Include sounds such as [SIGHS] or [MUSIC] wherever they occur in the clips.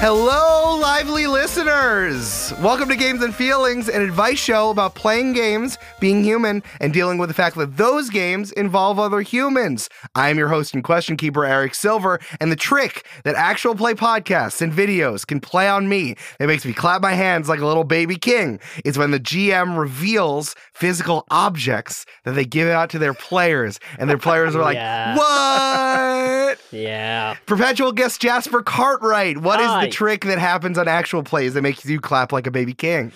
Hello, listeners! Welcome to Games and Feelings, an advice show about playing games, being human, and dealing with the fact that those games involve other humans. I am your host and question keeper, Eric Silver, and the trick that actual play podcasts and videos can play on me that makes me clap my hands like a little baby king is when the GM reveals physical objects that they give out to their players, and their players are like, Yeah. What? [LAUGHS] Yeah. Perpetual guest Jasper Cartwright. What is Hi. the trick that happens on actual plays that makes you clap like a baby king?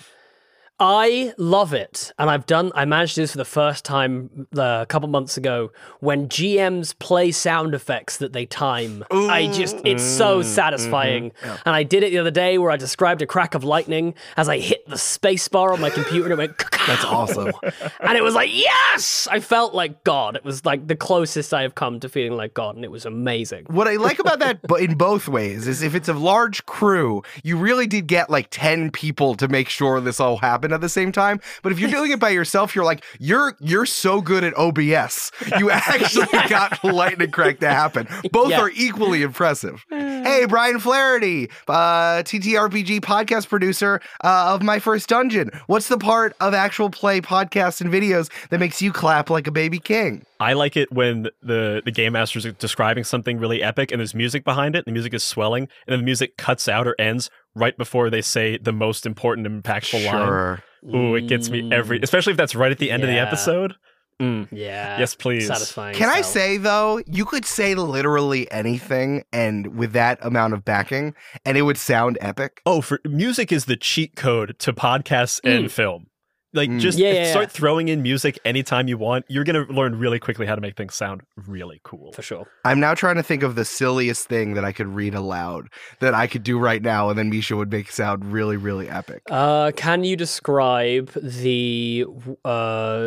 I love it. And I've done, I managed to do this for the first time uh, a couple months ago when GMs play sound effects that they time. I just, it's so satisfying. And I did it the other day where I described a crack of lightning as I hit the space bar on my computer and it went, [LAUGHS] That's awesome. [LAUGHS] and it was like, yes! I felt like God. It was like the closest I have come to feeling like God. And it was amazing. what I like about that but in both ways is if it's a large crew, you really did get like 10 people to make sure this all happened at the same time. But if you're doing it by yourself, you're like, you're you're so good at OBS. You [LAUGHS] actually got lightning crack to happen. Both Yeah. are equally impressive. [SIGHS] Hey, Brian Flaherty, uh, TTRPG podcast producer uh, of My First Dungeon. What's the part of actual play podcasts and videos that makes you clap like a baby king? I like it when the the game master is describing something really epic and there's music behind it. The music is swelling, and then the music cuts out or ends right before they say the most important, impactful line. Ooh, it gets me every, especially if that's right at the end of the episode. Mm. Yeah. Yes, please. Satisfying. Can I say though, you could say literally anything and with that amount of backing and it would sound epic. Oh, for music is the cheat code to podcasts and film. Like, Mm. just Yeah, yeah, start yeah. throwing in music anytime you want. You're gonna learn really quickly how to make things sound really cool. For sure. I'm now trying to think of the silliest thing that I could read aloud that I could do right now and then Misha would make sound really, really epic. Uh, can you describe the uh,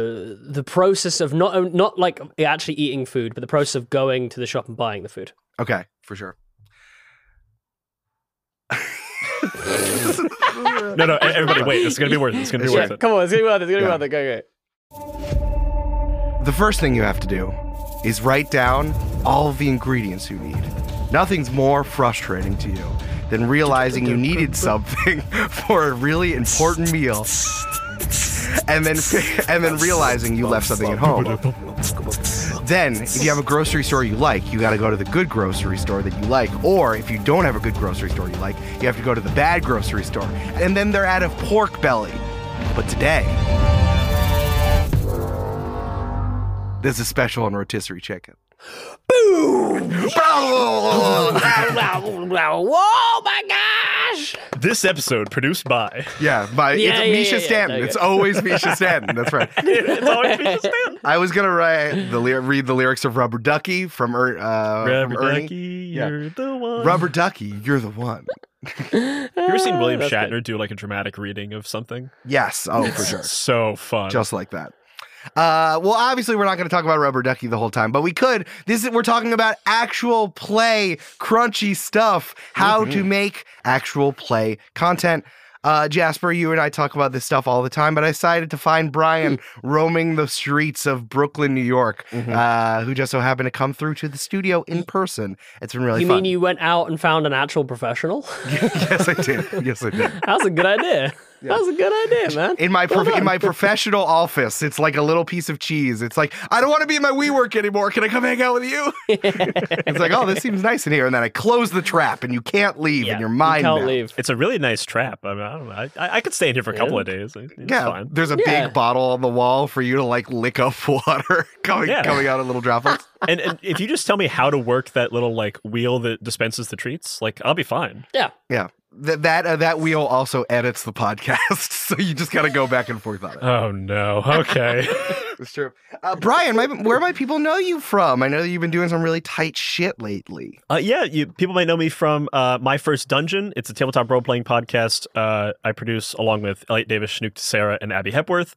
the process of not not like actually eating food, but the process of going to the shop and buying the food? Okay, for sure. [LAUGHS] [LAUGHS] No, no, everybody, wait. This is gonna be worth it. It's gonna be worth it. come on, it's gonna be worth it. It's gonna be worth it. Go, go. The first thing you have to do is write down all of the ingredients you need. Nothing's more frustrating to you than realizing you needed [LAUGHS] something [LAUGHS] for a really important meal and then and then realizing you left something at home. Then, if you have a grocery store you like, you got to go to the good grocery store that you like. Or if you don't have a good grocery store you like, you have to go to the bad grocery store. And then they're out of pork belly. But today, there's a special on rotisserie chicken. Boom! Whoa, [LAUGHS] my gosh! This episode produced by. Yeah, by Yeah, it's yeah, Misha yeah, yeah. Stanton. Okay. It's always Misha Stanton. That's right. [LAUGHS] it's always Misha Stanton. I was gonna write the ly- read the lyrics of Rubber Ducky from, er- uh, from Rubber Ernie. Ducky, Yeah. you're the one. Rubber Ducky, you're the one. You ever seen William [LAUGHS] That's Shatner good. do like a dramatic reading of something? Yes, oh for sure, So fun. just like that. Uh, well, obviously, we're not going to talk about Rubber Ducky the whole time, but we could. This is we're talking about actual play, crunchy stuff, how to make actual play content. Uh, Jasper, you and I talk about this stuff all the time, but I decided to find Brian [LAUGHS] roaming the streets of Brooklyn, New York, uh, who just so happened to come through to the studio in person. It's been really fun. You fun. mean you went out and found an actual professional? [LAUGHS] yes, I did. [LAUGHS] Yes, I did. that was a good idea. That's a good idea, [LAUGHS] man. In my Well prof- in my professional office, it's like a little piece of cheese. It's like I don't want to be in my WeWork anymore. Can I come hang out with you? [LAUGHS] it's like oh, this seems nice in here, and then I close the trap, and you can't leave, Yeah, and you're you mine can't now. leave. It's a really nice trap. I mean, I don't know. I, I could stay in here for a couple Yeah. of days. It's Yeah, fine. there's a Yeah. big bottle on the wall for you to like lick up [LAUGHS] water coming Yeah. coming out in little droplets. and, and if you just tell me how to work that little like wheel that dispenses the treats, like I'll be fine. Yeah. yeah, that that uh, that wheel also edits the podcast, [LAUGHS] so you just got to go back and forth on it. Oh no. Okay. [LAUGHS] It's true. Uh, Brian, my, where might people know you from? I know that you've been doing some really tight shit lately. uh, yeah, you people might know me from uh, my first dungeon. It's a tabletop role playing podcast uh, I produce along with Elliot Davis, Schnook Sarah, and Abby Hepworth.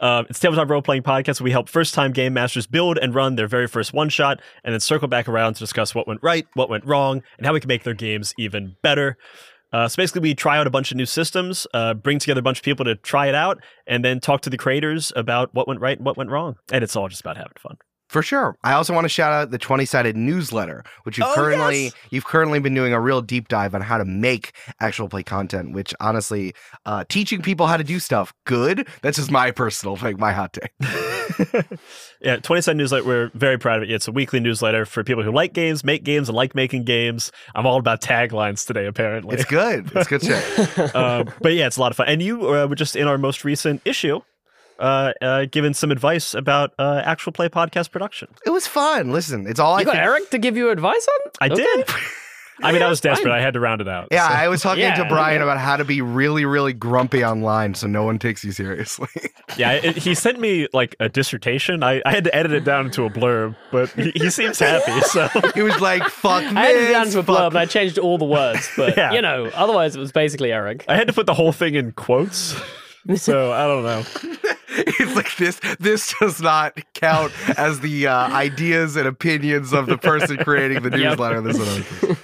Uh, it's a tabletop role playing podcast. Where we help first time game masters build and run their very first one shot, and then circle back around to discuss what went right, what went wrong, and how we can make their games even better. Uh, so basically, we try out a bunch of new systems, uh, bring together a bunch of people to try it out, and then talk to the creators about what went right and what went wrong. And it's all just about having fun. For sure. I also want to shout out the 20-sided newsletter, which you've Oh, currently yes. you've currently been doing a real deep dive on how to make actual play content, which honestly, uh, teaching people how to do stuff good. That's just my personal thing, my hot take. [LAUGHS] [LAUGHS] yeah, 20-sided newsletter. We're very proud of it. It's a weekly newsletter for people who like games, make games, and like making games. I'm all about taglines today, apparently. It's good. It's good shit. [LAUGHS] um, but yeah, it's a lot of fun. And you uh, were just in our most recent issue, uh, uh, giving some advice about uh, actual play podcast production. It was fun. Listen, it's all I got think. Eric to give you advice on? I Okay. did. [LAUGHS] I mean, I was desperate. I had to round it out. Yeah, so. I was talking Yeah, to Brian yeah. about how to be really, really grumpy online so no one takes you seriously. [LAUGHS] yeah. It, he sent me like a dissertation. I, I had to edit it down into a blurb, but he, he seems happy. So [LAUGHS] it was like, fuck me. I had it down to a blurb and I changed all the words, but [LAUGHS] Yeah. you know, otherwise it was basically Eric. I had to put the whole thing in quotes. So I don't know. [LAUGHS] it's like this this does not count as the uh, ideas and opinions of the person creating the [LAUGHS] Yep. newsletter. This other thing.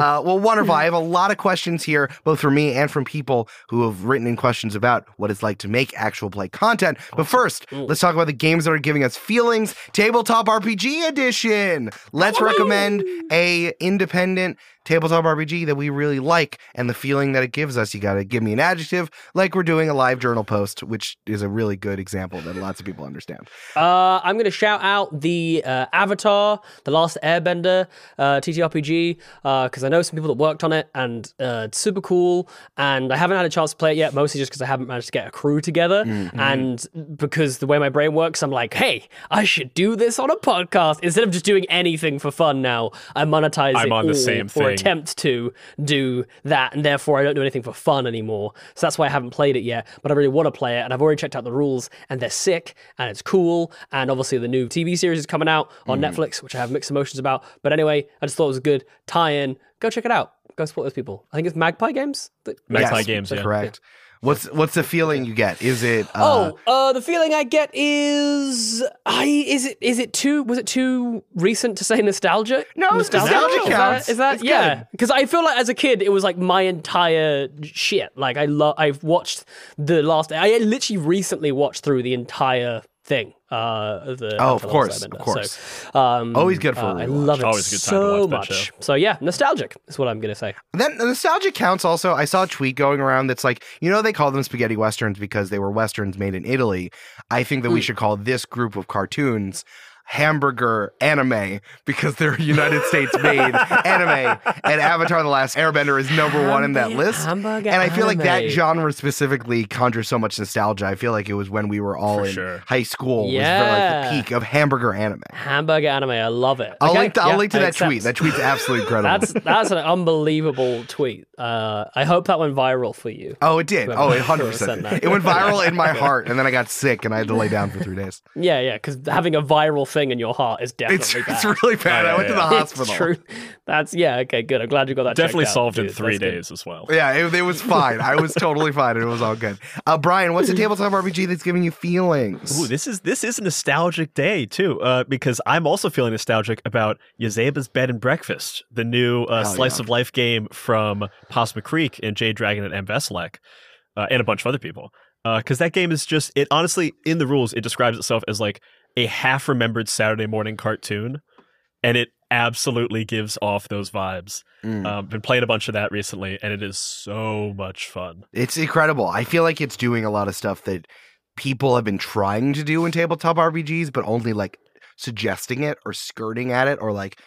uh, well wonderful. I have a lot of questions here both for me and from people who have written in questions about what it's like to make actual play content. But first let's talk about the games that are giving us feelings. Tabletop rpg edition. Let's recommend a independent tabletop RPG that we really like and the feeling that it gives us. You got to give me an adjective, like we're doing a live journal post, which is a really good example that lots of people understand. Uh, I'm going to shout out the uh, Avatar, The Last Airbender uh, TTRPG, because I know some people that worked on it and uh, it's super cool. And I haven't had a chance to play it yet, mostly just because I haven't managed to get a crew together. And because the way my brain works, I'm like, hey, I should do this on a podcast. Instead of just doing anything for fun now, I monetize I'm it on the all same or thing. attempt to do that. And therefore, I don't do anything for fun anymore. So that's why I haven't played it yet. But I really want to play it. And I've already checked out the rules, and they're sick, and it's cool. And obviously, the new TV series is coming out on hmm. Netflix, which I have mixed emotions about. But anyway, I just thought it was a good tie in. Go check it out. Go support those people. I think it's Magpie Games. that- Magpie Yes, Games, yeah. Correct. What's what's the feeling you get? Is it uh, Oh, uh, the feeling I get is, I is it is it too was it too recent to say nostalgia? No, nostalgia Is that- counts. Is that yeah? Because I feel like as a kid it was like my entire shit. Like I love I've watched the last. I literally recently watched through the entire thing. Uh, the Oh, of the Last course, of course. So, um, Always good for uh, a I rewatch. love it Always good time to so watch that much. show. So yeah, nostalgic is what I'm gonna say. Then nostalgic counts also. I saw a tweet going around that's like, you know, they call them spaghetti westerns because they were westerns made in Italy. I think that we should call this group of cartoons hamburger anime because they're [LAUGHS] United States made anime. And Avatar The Last Airbender is number one in that list. hamburger and I feel like that genre specifically conjures so much nostalgia. I feel like it was when we were all For in sure. high school was Yeah. like the peak of hamburger anime. Hamburger anime, I love it. I'll Okay, link to, I'll yeah, link to that accept. tweet. That tweet's absolutely [LAUGHS] incredible. That's that's an unbelievable tweet. Uh, I hope that went viral for you. Oh, it did. Oh, it hundred percent. sent that. It went viral in my [LAUGHS] heart, and then I got sick, and I had to lay down for three days. Yeah, yeah, because having a viral thing in your heart is definitely It's, bad. it's really bad. Oh, I went to the yeah. It's hospital. true. That's yeah. Okay, good. I'm glad you got that. checked Definitely out, solved in dude. three That's good. days as well. Yeah, it, it was fine. I was totally fine, and it was all good. Uh, Brian, what's a [LAUGHS] tabletop RPG that's giving you feelings? Ooh, this is this is a nostalgic day too, uh, because I'm also feeling nostalgic about Yazeba's Bed and Breakfast, the new uh, slice yeah. of life game from Possum Creek and Jay Dragon and M. Veselak, uh, and a bunch of other people. Because that game is just it. Honestly, in the rules, it describes itself as like a half remembered Saturday morning cartoon, and it absolutely gives off those vibes. Mm. Um, been playing a bunch of that recently, and it is so much fun. It's incredible. I feel like it's doing a lot of stuff that people have been trying to do in tabletop RPGs, but only like suggesting it or skirting at it or like,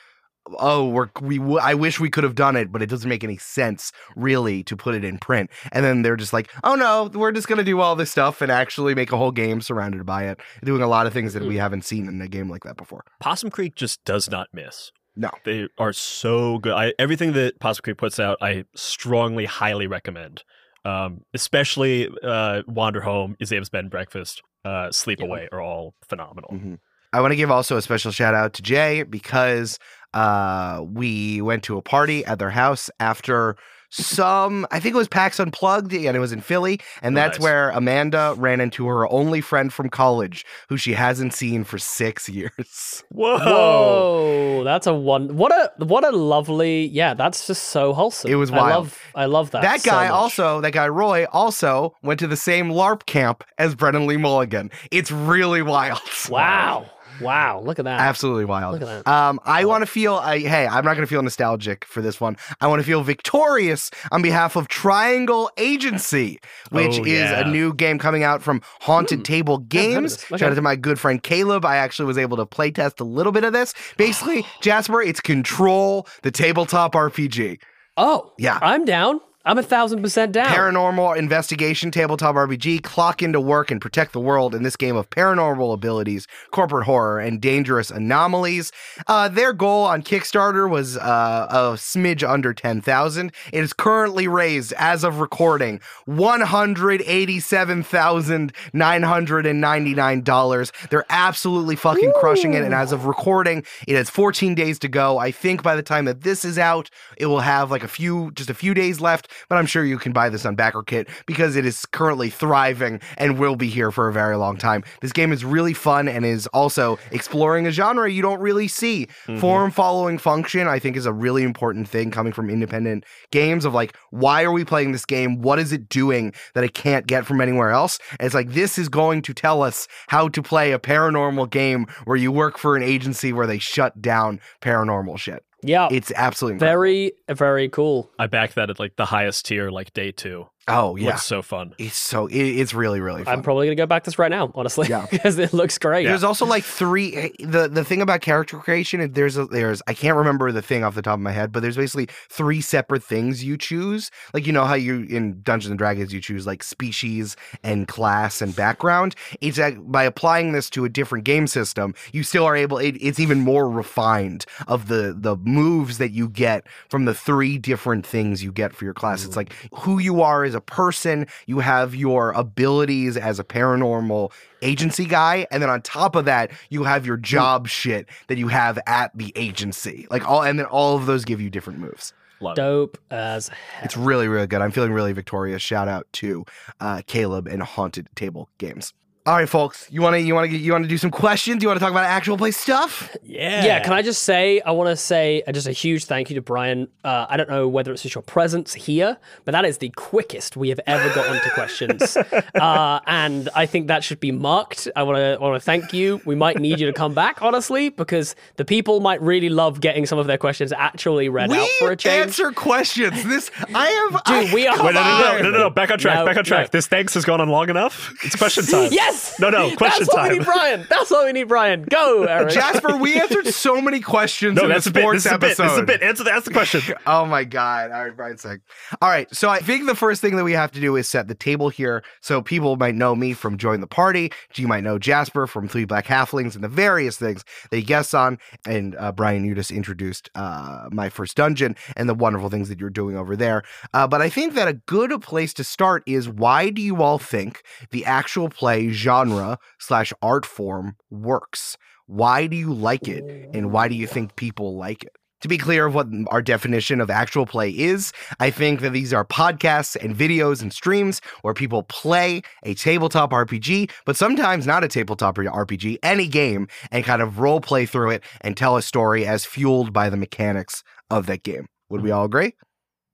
oh, we're, we w- I wish we could have done it, but it doesn't make any sense really to put it in print. And then they're just like, oh no, we're just gonna do all this stuff and actually make a whole game surrounded by it, doing a lot of things that we haven't seen in a game like that before. Possum Creek just does not miss. No. They are so good. I, everything that Possum Creek puts out, I strongly, highly recommend. Um, especially uh, Wander Home, Yazeba's Bed and Breakfast, uh, Sleep Yeah. Away are all phenomenal. Mhm. I want to give also a special shout out to Jay because uh, we went to a party at their house after some, I think it was PAX Unplugged, and it was in Philly. And Oh, that's nice. where Amanda ran into her only friend from college who she hasn't seen for six [LAUGHS] years. Whoa! Whoa, that's a one. What a what a lovely. Yeah, that's just so wholesome. It was I wild. love. I love that. that so guy much. also, that guy Roy, also went to the same LARP camp as Brennan Lee Mulligan. It's really wild. Wow. Wow, look at that. Absolutely wild. Look at that. Um, I want to feel. I, hey, I'm not going to feel nostalgic for this one. I want to feel victorious on behalf of Triangle Agency, [LAUGHS] which Oh, is a new game coming out from Haunted Table Games. Shout out to my good friend Caleb. I actually was able to play test a little bit of this. [SIGHS] Basically, Jasper, it's Control, the tabletop RPG. oh, Yeah. I'm down. I'm a thousand percent down. Paranormal investigation tabletop RPG. Clock into work and protect the world in this game of paranormal abilities, corporate horror, and dangerous anomalies. Uh, their goal on Kickstarter was uh, a smidge under ten thousand. It is currently raised as of recording one hundred eighty-seven thousand nine hundred and ninety-nine dollars. They're absolutely fucking crushing it, and as of recording, it has fourteen days to go. I think by the time that this is out, it will have like a few, just a few days left but I'm sure you can buy this on BackerKit because it is currently thriving and will be here for a very long time. This game is really fun and is also exploring a genre you don't really see. Mm-hmm. Form following function, I think, is a really important thing coming from independent games of like, why are we playing this game? What is it doing that I can't get from anywhere else? And it's like, this is going to tell us how to play a paranormal game where you work for an agency where they shut down paranormal shit. Yeah, It's absolutely incredible. very, very cool. I back that at like the highest tier, like day two. Oh, yeah. Looks so fun. It's so it, it's really really fun. I'm probably gonna go back to this right now, honestly, Yeah. [LAUGHS] because it looks great. There's also like three. eh, The the thing about character creation, there's a, there's I can't remember the thing off the top of my head, but there's basically three separate things you choose. Like you know how you in Dungeons and Dragons you choose like species and class and background. It's that by applying this to a different game system, you still are able. It, it's even more refined of the the moves that you get from the three different things you get for your class. It's like who you are as a person. You have your abilities as a paranormal agency guy and then on top of that you have your job shit that you have at the agency like all and then all of those give you different moves Love it. dope as hell. it's really really good i'm feeling really victorious shout out to uh, caleb and haunted table games all right folks you want to you want to you want to do some questions Do you want to talk about actual play stuff Yeah. Yeah, can I just say, I want to say uh, just a huge thank you to Brian. Uh, I don't know whether it's just your presence here, but that is the quickest we have ever got onto questions. [LAUGHS] Uh, and I think that should be marked. I want to want to thank you. We might need you to come back, honestly, because the people might really love getting some of their questions actually read we out for a change. answer questions this i have Dude, I- we are- Wait, no, no, no, on. no, no, no, back on track, No, back on track. no. This thanks has gone on long enough. It's question time. Yes! No, no, question That's what we need, Brian. That's what we need, Brian. Go, Eric. jasper we [LAUGHS] answered so many questions No, in that's the a bit. sports This is a bit. episode This is a bit. Answer the, ask the question. [LAUGHS] Oh my god! All right, Brian's sick. All right, so I think the first thing that we have to do is set the table here, so people might know me from Join the Party. You might know Jasper from Three Black Halflings and the various things that he guests on. And uh, Brian, you just introduced uh, my first dungeon and the wonderful things that you're doing over there. Uh, but I think that a good place to start is why do you all think the actual play genre slash art form works? Why do you like it, and why do you think people like it? To be clear of what our definition of actual play is, I think that these are podcasts and videos and streams where people play a tabletop RPG, but sometimes not a tabletop RPG, any game, and kind of role play through it and tell a story as fueled by the mechanics of that game. Would we all agree?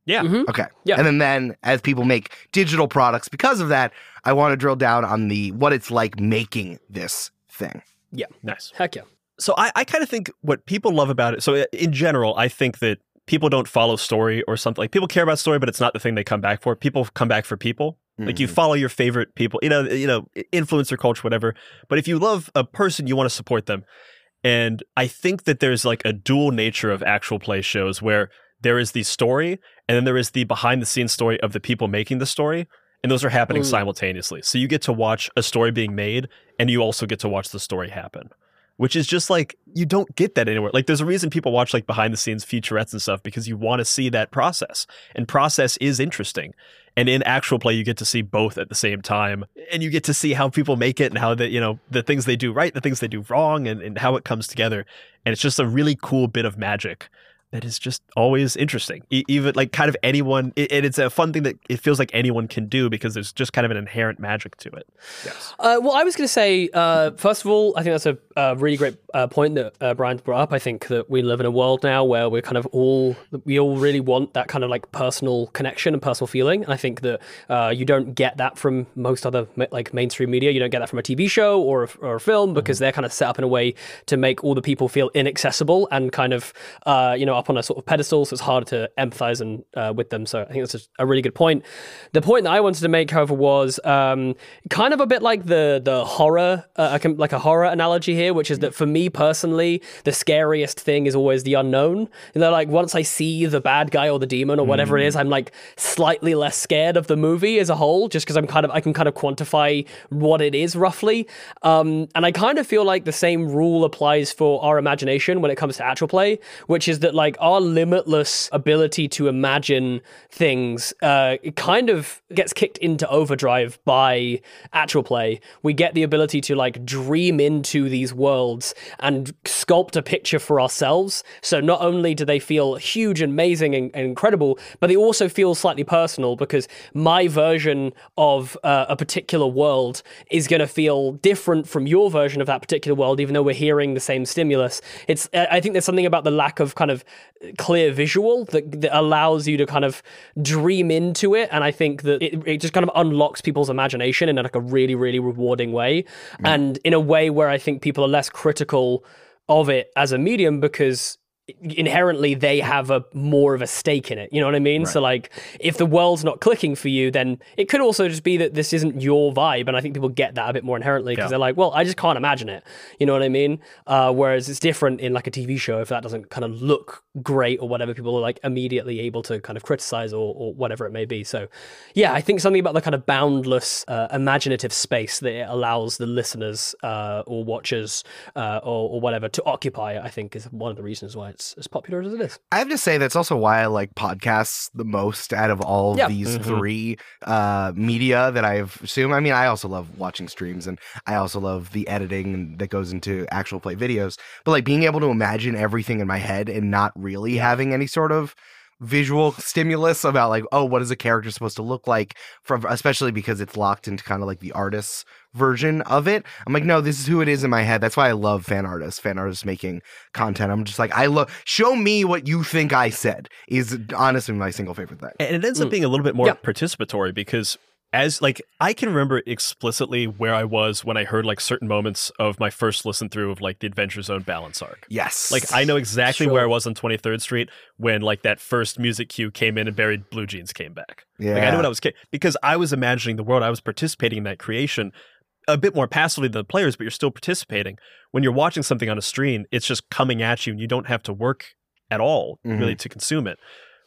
Yeah. Mhm. Okay. Yeah. And then, then as people make digital products because of that, I want to drill down on the what it's like making this thing. Yeah. Nice. Heck yeah. So I, I kind of think what people love about it. So uh, in general, I think that people don't follow story or something. Like people care about story, but it's not the thing they come back for. People come back for people. Like you Mhm. follow your favorite people, you know, you know, influencer culture, whatever. But if you love a person, you want to support them. And I think that there's like a dual nature of actual play shows where there is the story and then there is the behind the scenes story of the people making the story. And those are happening Mm. simultaneously. So you get to watch a story being made and you also get to watch the story happen. Which is just like you don't get that anywhere. Like there's a reason people watch like behind the scenes featurettes and stuff because you want to see that process. And process is interesting. And in actual play, you get to see both at the same time. And you get to see how people make it and how the, you know, the things they do right, the things they do wrong, and, and how it comes together. And it's just a really cool bit of magic that is just always interesting. E- even like kind of anyone, it, and it's a fun thing that it feels like anyone can do because there's just kind of an inherent magic to it. Yes. Uh, well, I was going to say, uh, first of all, I think that's a, a really great uh, point that uh, Brian brought up. I think that we live in a world now where we're kind of all, we all really want that kind of like personal connection and personal feeling. And I think that uh, you don't get that from most other like mainstream media. You don't get that from a TV show or a, or a film because mm-hmm. they're kind of set up in a way to make all the people feel inaccessible and kind of, uh, you know, up on a sort of pedestal. So it's harder to empathize and uh, with them. So I think that's a really good point. The point that I wanted to make, however, was um, kind of a bit like the the horror, uh, like a horror analogy here, which is that for me personally, the scariest thing is always the unknown. You know, like once I see the bad guy or the demon or whatever mm. it is, I'm like slightly less scared of the movie as a whole, just because I'm kind of I can kind of quantify what it is roughly. Um, and I kind of feel like the same rule applies for our imagination when it comes to actual play, which is that like our limitless ability to imagine things uh, kind of gets kicked into overdrive by actual play. We get the ability to like dream into these worlds and sculpt a picture for ourselves. So not only do they feel huge, and amazing, and, and incredible, but they also feel slightly personal because my version of uh, a particular world is going to feel different from your version of that particular world, even though we're hearing the same stimulus. It's I think there's something about the lack of kind of clear visual that, that allows you to kind of dream into it, and I think that it, it just kind of unlocks people's imagination in like a really really rewarding way, mm. and in a way where I think people are less critical of it as a medium because inherently they have a more of a stake in it you know what i mean right. so like if the world's not clicking for you then it could also just be that this isn't your vibe and i think people get that a bit more inherently because yeah. they're like well i just can't imagine it you know what i mean uh, whereas it's different in like a tv show if that doesn't kind of look great or whatever people are like immediately able to kind of criticize or, or whatever it may be so yeah i think something about the kind of boundless uh, imaginative space that it allows the listeners uh, or watchers uh, or, or whatever to occupy i think is one of the reasons why it's as popular as it is. I have to say that's also why I like podcasts the most out of all of these mm-hmm. three uh, media that I've assumed. I mean, I also love watching streams and I also love the editing that goes into actual play videos. But like being able to imagine everything in my head and not really having any sort of visual stimulus about like oh what is a character supposed to look like from especially because it's locked into kind of like the artist's version of it i'm like no this is who it is in my head that's why i love fan artists fan artists making content i'm just like i love show me what you think i said is honestly my single favorite thing and it ends up mm. being a little bit more yeah. participatory because as like I can remember explicitly where I was when I heard like certain moments of my first listen through of like the Adventure Zone balance arc. Yes. Like I know exactly sure. where I was on 23rd Street when like that first music cue came in and Barry Bluejeans came back. Yeah. Like I knew what I was because I was imagining the world. I was participating in that creation a bit more passively than the players, but you're still participating. When you're watching something on a screen, it's just coming at you and you don't have to work at all mm-hmm. really to consume it.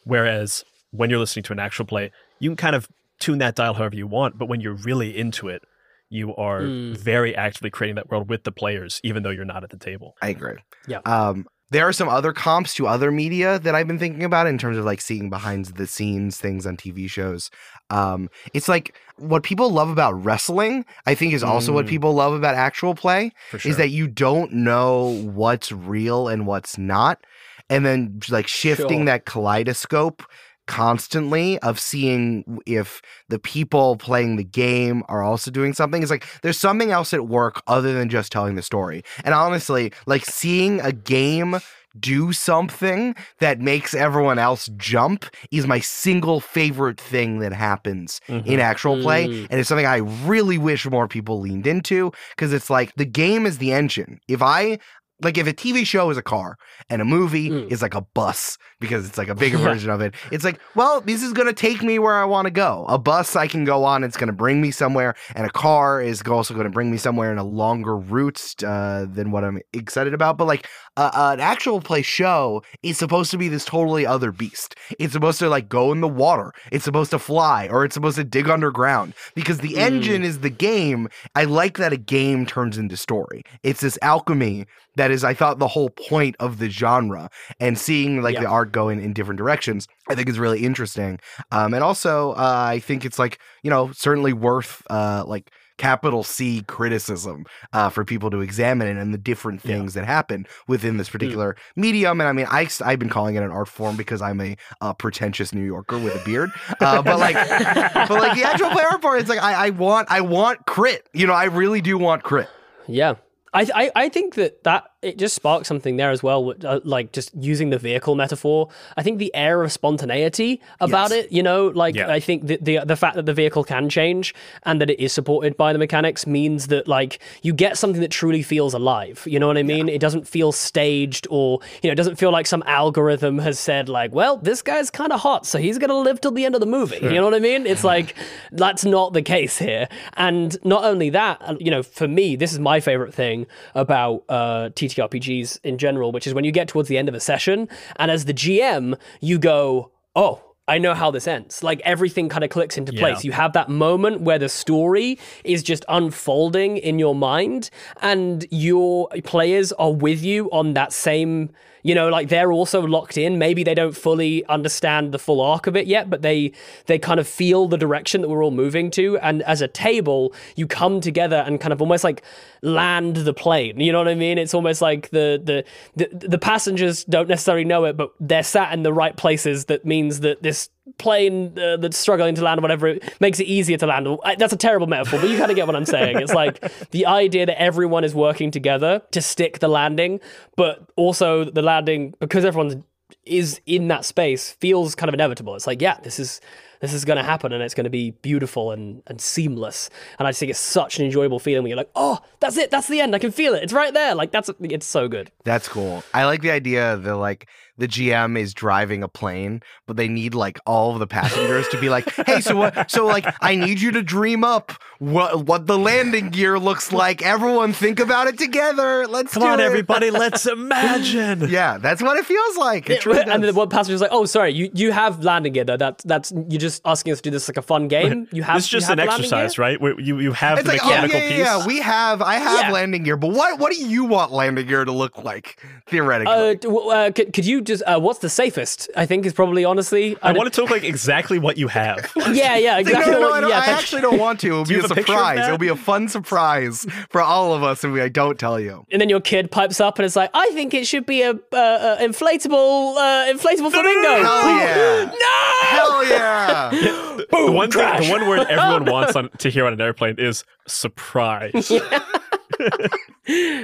Whereas when you're listening to an actual play, you can kind of tune that dial however you want, but when you're really into it, you are mm. very actively creating that world with the players, even though you're not at the table. I agree. Yeah. Um, there are some other comps to other media that I've been thinking about in terms of like seeing behind the scenes things on TV shows. Um, it's like what people love about wrestling, I think, is also mm. what people love about actual play. Sure. Is that you don't know what's real and what's not, and then like shifting sure. that kaleidoscope constantly of seeing if the people playing the game are also doing something. It's like there's something else at work other than just telling the story. And honestly, like seeing a game do something that makes everyone else jump is my single favorite thing that happens mm-hmm. in actual play. Mm. And it's something I really wish more people leaned into because it's like the game is the engine. If I like if a TV show is a car and a movie mm. is like a bus because it's like a bigger [LAUGHS] version of it, it's like, well, this is going to take me where I want to go. A bus I can go on, it's going to bring me somewhere, and a car is also going to bring me somewhere in a longer route uh, than what I'm excited about. But like uh, an actual play show is supposed to be this totally other beast. It's supposed to like go in the water, it's supposed to fly, or it's supposed to dig underground because the mm. engine is the game. I like that a game turns into story. It's this alchemy that is, I thought, the whole point of the genre. And seeing like Yeah. the art going in in different directions, I think is really interesting. Um, and also, uh, I think it's like you know certainly worth uh, like capital C criticism uh, for people to examine it and the different Yeah. things that happen within Mm. this particular medium. And I mean, I, I've been calling it an art form because I'm a uh, pretentious New Yorker with a beard. Uh, but like, but like the actual player art form, it's like I, I want, I want crit. You know, I really do want crit. Yeah. I, I, I think that, that it just sparks something there as well, uh, like just using the vehicle metaphor. I think the air of spontaneity about Yes. it, you know, like Yeah. I think the, the the fact that the vehicle can change and that it is supported by the mechanics means that like you get something that truly feels alive. You know what I mean? It doesn't feel staged or you know, it doesn't feel like some algorithm has said like, well, this guy's kind of hot, so he's gonna live till the end of the movie. You know what I mean? It's like that's not the case here. And not only that, uh, you know, for me, this is my favorite thing about uh, TTRPGs in general, which is when you get towards the end of a session, and as the GM, you go, oh. I know how this ends. Like everything kind of clicks into place. Yeah. You have that moment where the story is just unfolding in your mind, and your players are with you on that same. You know, like they're also locked in. Maybe they don't fully understand the full arc of it yet, but they they kind of feel the direction that we're all moving to. And as a table, you come together and kind of almost like land the plane. You know what I mean? It's almost like the the the, the passengers don't necessarily know it, but they're sat in the right places. That means that this plane uh, that's struggling to land or whatever it makes it easier to land. I- That's a terrible metaphor, but you kind of get what I'm saying. It's like [LAUGHS] the idea that everyone is working together to stick the landing, but also the landing because everyone is in that space feels kind of inevitable. It's like, yeah, this is this is going to happen and it's going to be beautiful and, and seamless. And I just think it's such an enjoyable feeling when you're like, oh, that's it, that's the end. I can feel it. It's right there. Like that's it's so good. That's cool. I like the idea that like the GM is driving a plane, but they need like all of the passengers to be like, [LAUGHS] "Hey, so what? So like, I need you to dream up what what the landing gear looks like. Everyone, think about it together. Let's Come do on, it." everybody, [LAUGHS] let's imagine. Yeah, that's what it feels like. It truly and then one passenger's like, "Oh, sorry, you, you have landing gear though. That that's you're just asking us to do this like a fun game. [LAUGHS] You have This is just have an exercise, gear? right? Where you you have It's the like, oh yeah, mechanical yeah, piece. yeah. We have, I have Yeah. landing gear, but what what do you want landing gear to look like theoretically? Uh, d- w- uh, could, could you just uh, what's the safest? I think is probably honestly. I don't- want it to look like exactly what you have. [LAUGHS] Yeah, yeah, [LAUGHS] no, exactly. no, no, what- I, yeah, I actually don't want to. It'll be a have a surprise. It'll be a fun surprise for all of us if we, I don't tell you. and then your kid pipes up and it's like, I think it should be a uh, uh, inflatable uh, inflatable flamingo. Hell yeah. no! Hell yeah. [GASPS] the one thing, crash. the one word everyone [LAUGHS] wants on, to hear on an airplane is surprise.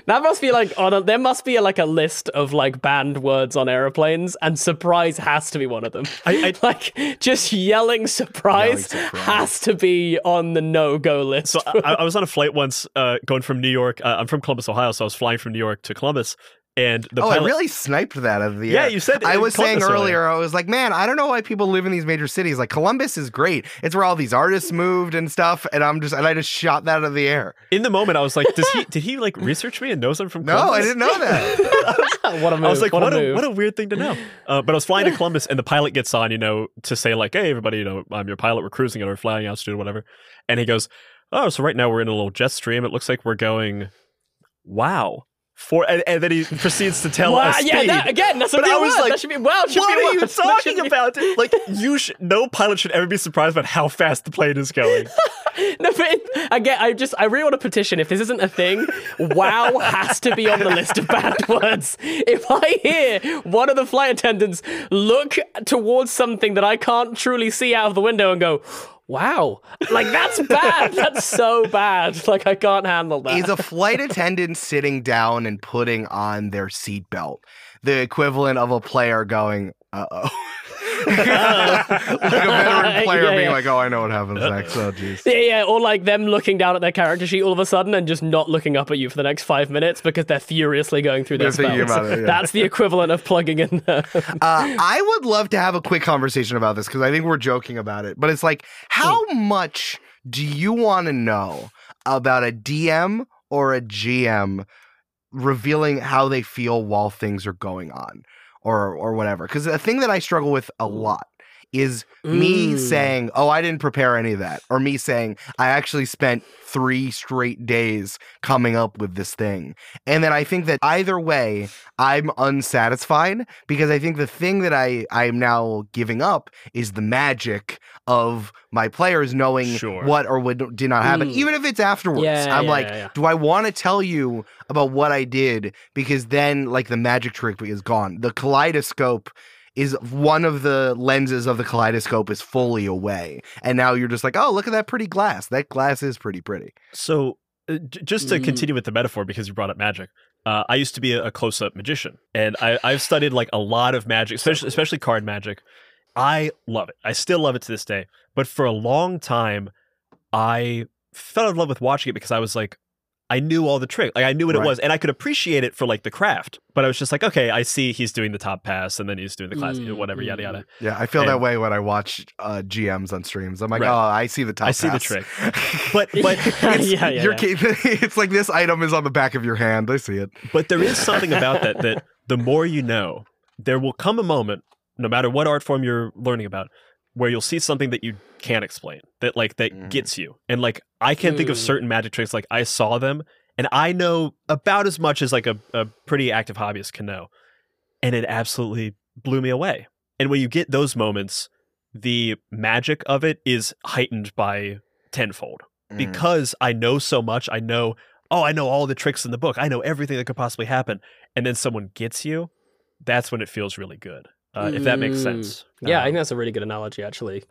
That must be like on a, there must be like a list of like banned words on airplanes, and surprise has to be one of them. I- I- [LAUGHS] like just yelling surprise, Yelling surprise. has to be on the no go list. So I, I was on a flight once, uh, going from New York. Uh, I'm from Columbus, Ohio, so I was flying from New York to Columbus, and the Oh, I really sniped that out of the Yeah, air. you said that. I in was saying earlier, earlier. I was like, man, I don't know why people live in these major cities. Like Columbus is great. It's where all these artists moved and stuff. And I'm just, and I just shot that out of the air. in the moment, I was like, "Does he? [LAUGHS] Did he like research me and knows I'm from No, I didn't know that. [LAUGHS] [LAUGHS] what a move! I was like, what, what, a a, what a weird thing to know. Uh, but I was flying to Columbus, and the pilot gets on, you know, to say like, "Hey, everybody, you know, I'm your pilot. We're cruising and we're flying altitude, whatever." And he goes, "Oh, so right now we're in a little jet stream. It looks like we're going, wow." For and, and then he [LAUGHS] proceeds to tell wow, us yeah, that, again, that's But I was like, that should be wow. Should what be are you [LAUGHS] talking about? Like you should. No pilot should ever be surprised about how fast the plane is going. [LAUGHS] No, but it, again, I just I really want to petition. If this isn't a thing, wow has to be on the list of bad words. If I hear one of the flight attendants look towards something that I can't truly see out of the window and go, "Wow," like that's bad. [LAUGHS] that's so bad. Like I can't handle that. Is a flight attendant sitting down and putting on their seatbelt the equivalent of a player going, uh oh? [LAUGHS] like a veteran [LAUGHS] player Yeah, being yeah. like, oh, I know what happens next. Oh, jeez. yeah, yeah, or like them looking down at their character sheet all of a sudden and just not looking up at you for the next five minutes because they're furiously going through their spells. it, yeah. That's the equivalent of plugging in the [LAUGHS] Uh, I would love to have a quick conversation about this because I think we're joking about it. But it's like, how much do you want to know about a DM or a GM revealing how they feel while things are going on, or or whatever? Because the thing that I struggle with a mm. lot is me Mm. saying, "Oh, I didn't prepare any of that," or me saying, "I actually spent three straight days coming up with this thing." And then I think that either way, I'm unsatisfied because I think the thing that I I'm now giving up is the magic of my players knowing Sure. what or what did not happen, Mm. even if it's afterwards. Yeah, I'm yeah, like, yeah. do I want to tell you about what I did? Because then, like, the magic trick is gone. The kaleidoscope is one of the lenses of the kaleidoscope is fully away, and now you're just like, oh, look at that pretty glass. That glass is pretty pretty. So, uh, j- just to Mm. continue with the metaphor, because you brought up magic, uh, I used to be a, a close-up magician, and I, I've studied like a lot of magic, especially especially card magic. I love it. I still love it to this day. But for a long time, I fell in love with watching it because I was like, I knew all the tricks. Like I knew what Right. it was, and I could appreciate it for like the craft. But I was just like, okay, I see he's doing the top pass, and then he's doing the class, Mm, whatever, yada mm. yada. Yeah, I feel that way when I watch uh, GMs on streams. I'm like, Right. oh, I see the top. Pass. I see the trick. [LAUGHS] But but [LAUGHS] It's- Yeah, yeah, your yeah. ca- it's like this item is on the back of your hand. I see it. But there is [LAUGHS] something about that that the more you know, there will come a moment, no matter what art form you're learning about, where you'll see something that you can't explain, that like that Mhm. gets you. And like I can think of Mm. certain magic tricks, like I saw them, and I know about as much as like a, a pretty active hobbyist can know. And it absolutely blew me away. And when you get those moments, the magic of it is heightened by tenfold Mm. because I know so much. I know, oh, I know all the tricks in the book. I know everything that could possibly happen. And then someone gets you. That's when it feels really good. Uh, If that makes Mm. sense. Yeah, I Um, think that's a really good analogy, actually.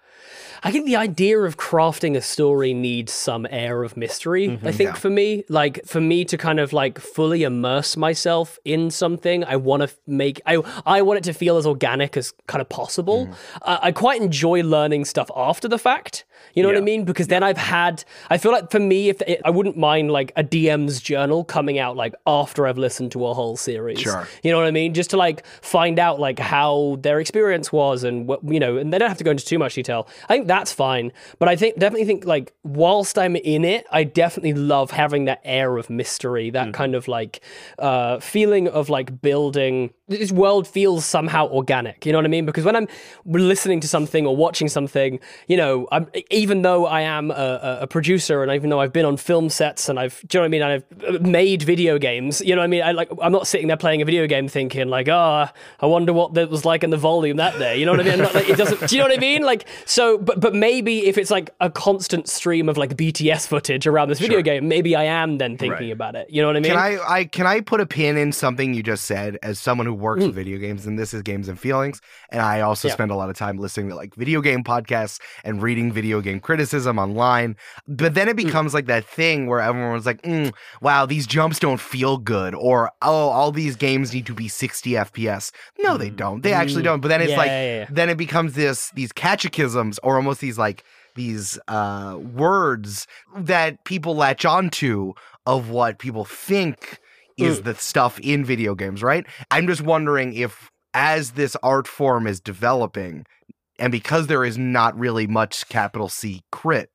I think the idea of crafting a story needs some air of mystery. Mhm. I think Yeah. for me, like for me to kind of like fully immerse myself in something, I want to make I I want it to feel as organic as kind of possible. I, I quite enjoy learning stuff after the fact. You know what I mean? Because then I've had. I feel like for me, if it, I wouldn't mind like a DM's journal coming out like after I've listened to a whole series. Sure. You know what I mean? Just to like find out like how their experience was and what you know, and they don't have to go into too much detail. I think that's fine. But I think definitely think like whilst I'm in it, I definitely love having that air of mystery, that kind of like uh feeling of like building this world feels somehow organic. You know what I mean? Because when I'm listening to something or watching something, you know, I'm even though I am a, a- producer and even though I've been on film sets and I've, do you know what I mean? I've made video games. You know what I mean? I like I'm not sitting there playing a video game thinking like, oh, I wonder what that was like in the volume that day. You know what I mean? Not, like, it doesn't. Do you know what I mean? Like so, but but maybe if it's like a constant stream of like BTS footage around this video game, maybe I am then thinking Right. about it. You know what I mean? Can I, I can I put a pin in something you just said as someone who works Mm. with video games and this is games and feelings and I also Yeah. spend a lot of time listening to like video game podcasts and reading video game criticism online but then Mm. it becomes like that thing where everyone's like mm, wow these jumps don't feel good or oh all these games need to be 60 FPS no they Mm. don't they actually Mm. don't but then it's Yeah, like yeah. then it becomes this these catechisms or almost these like these uh words that people latch onto of what people think is mm. the stuff in video games, right? I'm just wondering if as this art form is developing and because there is not really much capital C crit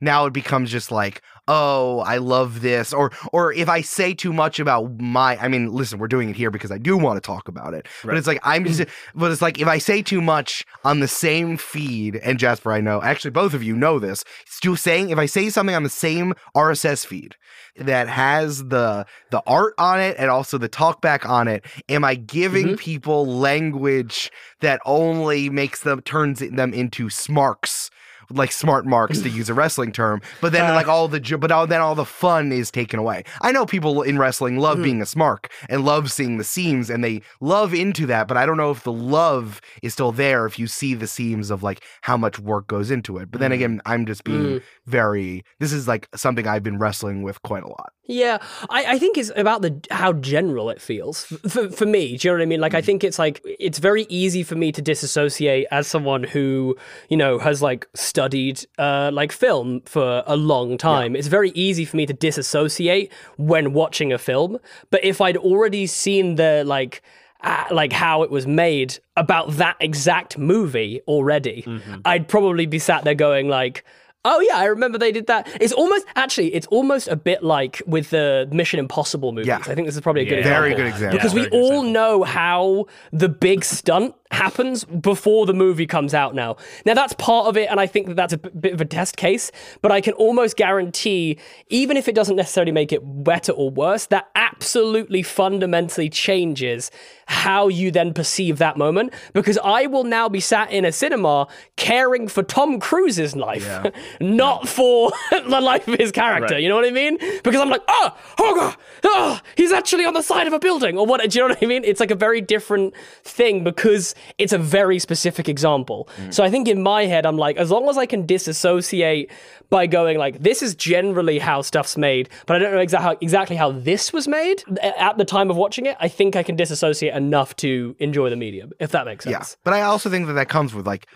now it becomes just like oh i love this or or if i say too much about my i mean listen we're doing it here because i do want to talk about it. But it's like i'm just [CLEARS THROAT] but it's like if i say too much on the same feed and jasper i know actually both of you know this still saying if i say something on the same rss feed that has the the art on it and also the talkback on it am i giving mm-hmm. people language that only makes them turns them into smarks like smart marks to use a wrestling term, but then like all the but all, then all the fun is taken away. I know people in wrestling love being a smark and love seeing the seams and they love into that, but I don't know if the love is still there if you see the seams of like how much work goes into it. But then again, I'm just being mm. very this is like something I've been wrestling with quite a lot. Yeah, I, I think it's about the how general it feels for, for me. Do you know what I mean? Like, I think it's like it's very easy for me to disassociate as someone who you know has like studied uh, like film for a long time. It's very easy for me to disassociate when watching a film. But if I'd already seen the like. Uh, like how it was made about that exact movie already, I'd probably be sat there going like, Oh yeah, I remember they did that. It's almost actually, it's almost a bit like with the Mission Impossible movies. Yeah. I think this is probably a good Yeah. example. Very good example. Because we Yeah, good all example. know how the big stunt happens before the movie comes out now. Now that's part of it, and I think that that's a bit of a test case. But I can almost guarantee, even if it doesn't necessarily make it better or worse, that absolutely fundamentally changes how you then perceive that moment. Because I will now be sat in a cinema caring for Tom Cruise's life, [LAUGHS] not for [LAUGHS] the life of his character. Right. You know what I mean? Because I'm like, oh, oh, God, oh, he's actually on the side of a building, or what? Do you know what I mean? It's like a very different thing because it's a very specific example. Mm. So I think in my head, I'm like, as long as I can disassociate by going like, this is generally how stuff's made, but I don't know exactly how, exactly how this was made at the time of watching it. I think I can disassociate enough to enjoy the medium, if that makes sense. Yeah, but I also think that that comes with like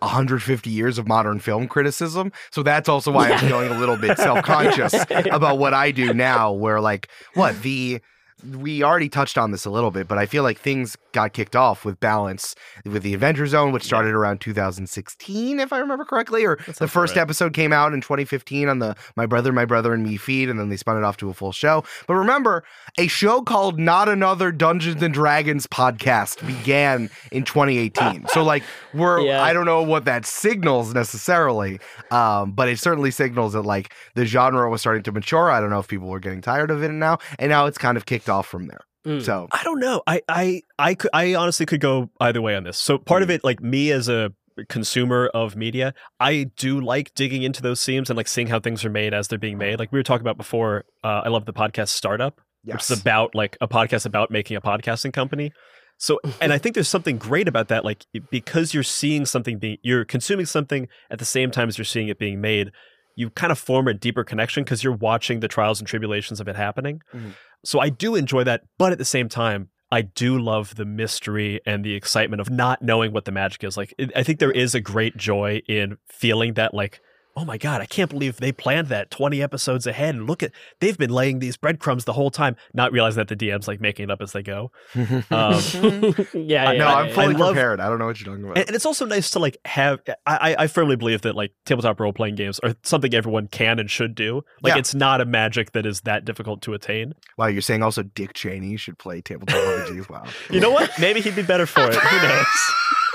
150 years of modern film criticism. So that's also why I'm feeling a little bit self-conscious [LAUGHS] about what I do now. Where like what the we already touched on this a little bit, but I feel like things got kicked off with balance with the Adventure Zone, which started around 2016, if I remember correctly, or the first right. episode came out in 2015 on the My Brother, My Brother and Me feed, and then they spun it off to a full show. But remember, a show called Not Another Dungeons and Dragons podcast began in 2018. so like we're [LAUGHS] Yeah. I don't know what that signals necessarily, um, but it certainly signals that like the genre was starting to mature. I don't know if people were getting tired of it now, and now it's kind of kicked off from there. Mm. So I don't know. I I I could I honestly could go either way on this. So part of it, like me as a consumer of media, I do like digging into those seams and like seeing how things are made as they're being made. Like we were talking about before. Uh, I love the podcast Startup, which is about like a podcast about making a podcasting company. So, [LAUGHS] and I think there's something great about that. Like because you're seeing something being, you're consuming something at the same time as you're seeing it being made. You kind of form a deeper connection because you're watching the trials and tribulations of it happening. Mhm. So I do enjoy that, but at the same time, I do love the mystery and the excitement of not knowing what the magic is. Like, I think there is a great joy in feeling that, like, oh my God, I can't believe they planned that 20 episodes ahead. And look at, they've been laying these breadcrumbs the whole time, not realizing that the DM's like making it up as they go. Um, [LAUGHS] [LAUGHS] yeah, yeah, no, I'm fully I love- prepared. I don't know what you're talking about. and, and it's also nice to like have, I, I I firmly believe that like tabletop role playing games are something everyone can and should do. Like, Yeah. it's not a magic that is that difficult to attain. wow, you're saying also Dick Cheney should play tabletop RPGs. Wow. You know what? Maybe he'd be better for it. Who [LAUGHS] knows?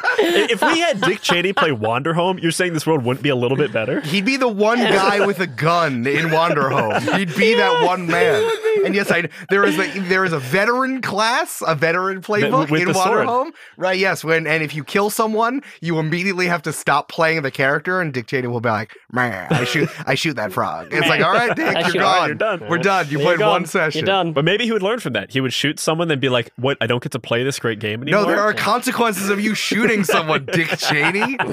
I- if we had Dick Cheney play Wanderhome, you're saying this world wouldn't be a little bit better? He'd be the one guy with a gun in Wanderhome. He'd be that one man. And yes, I there is a there is a veteran class, a veteran playbook with in the sword. Wanderhome. Right, yes. When and if you kill someone, you immediately have to stop playing the character and Dick Cheney will be like, Man, I shoot I shoot that frog. It's like, all right, Dick, you're shoot- gone. All right, you're done. We're done. You There played one session. You're done. But maybe he would learn from that. He would shoot someone, then be like, "What? I don't get to play this great game anymore." No, there are consequences of you shooting someone, Dick Cheney. [LAUGHS]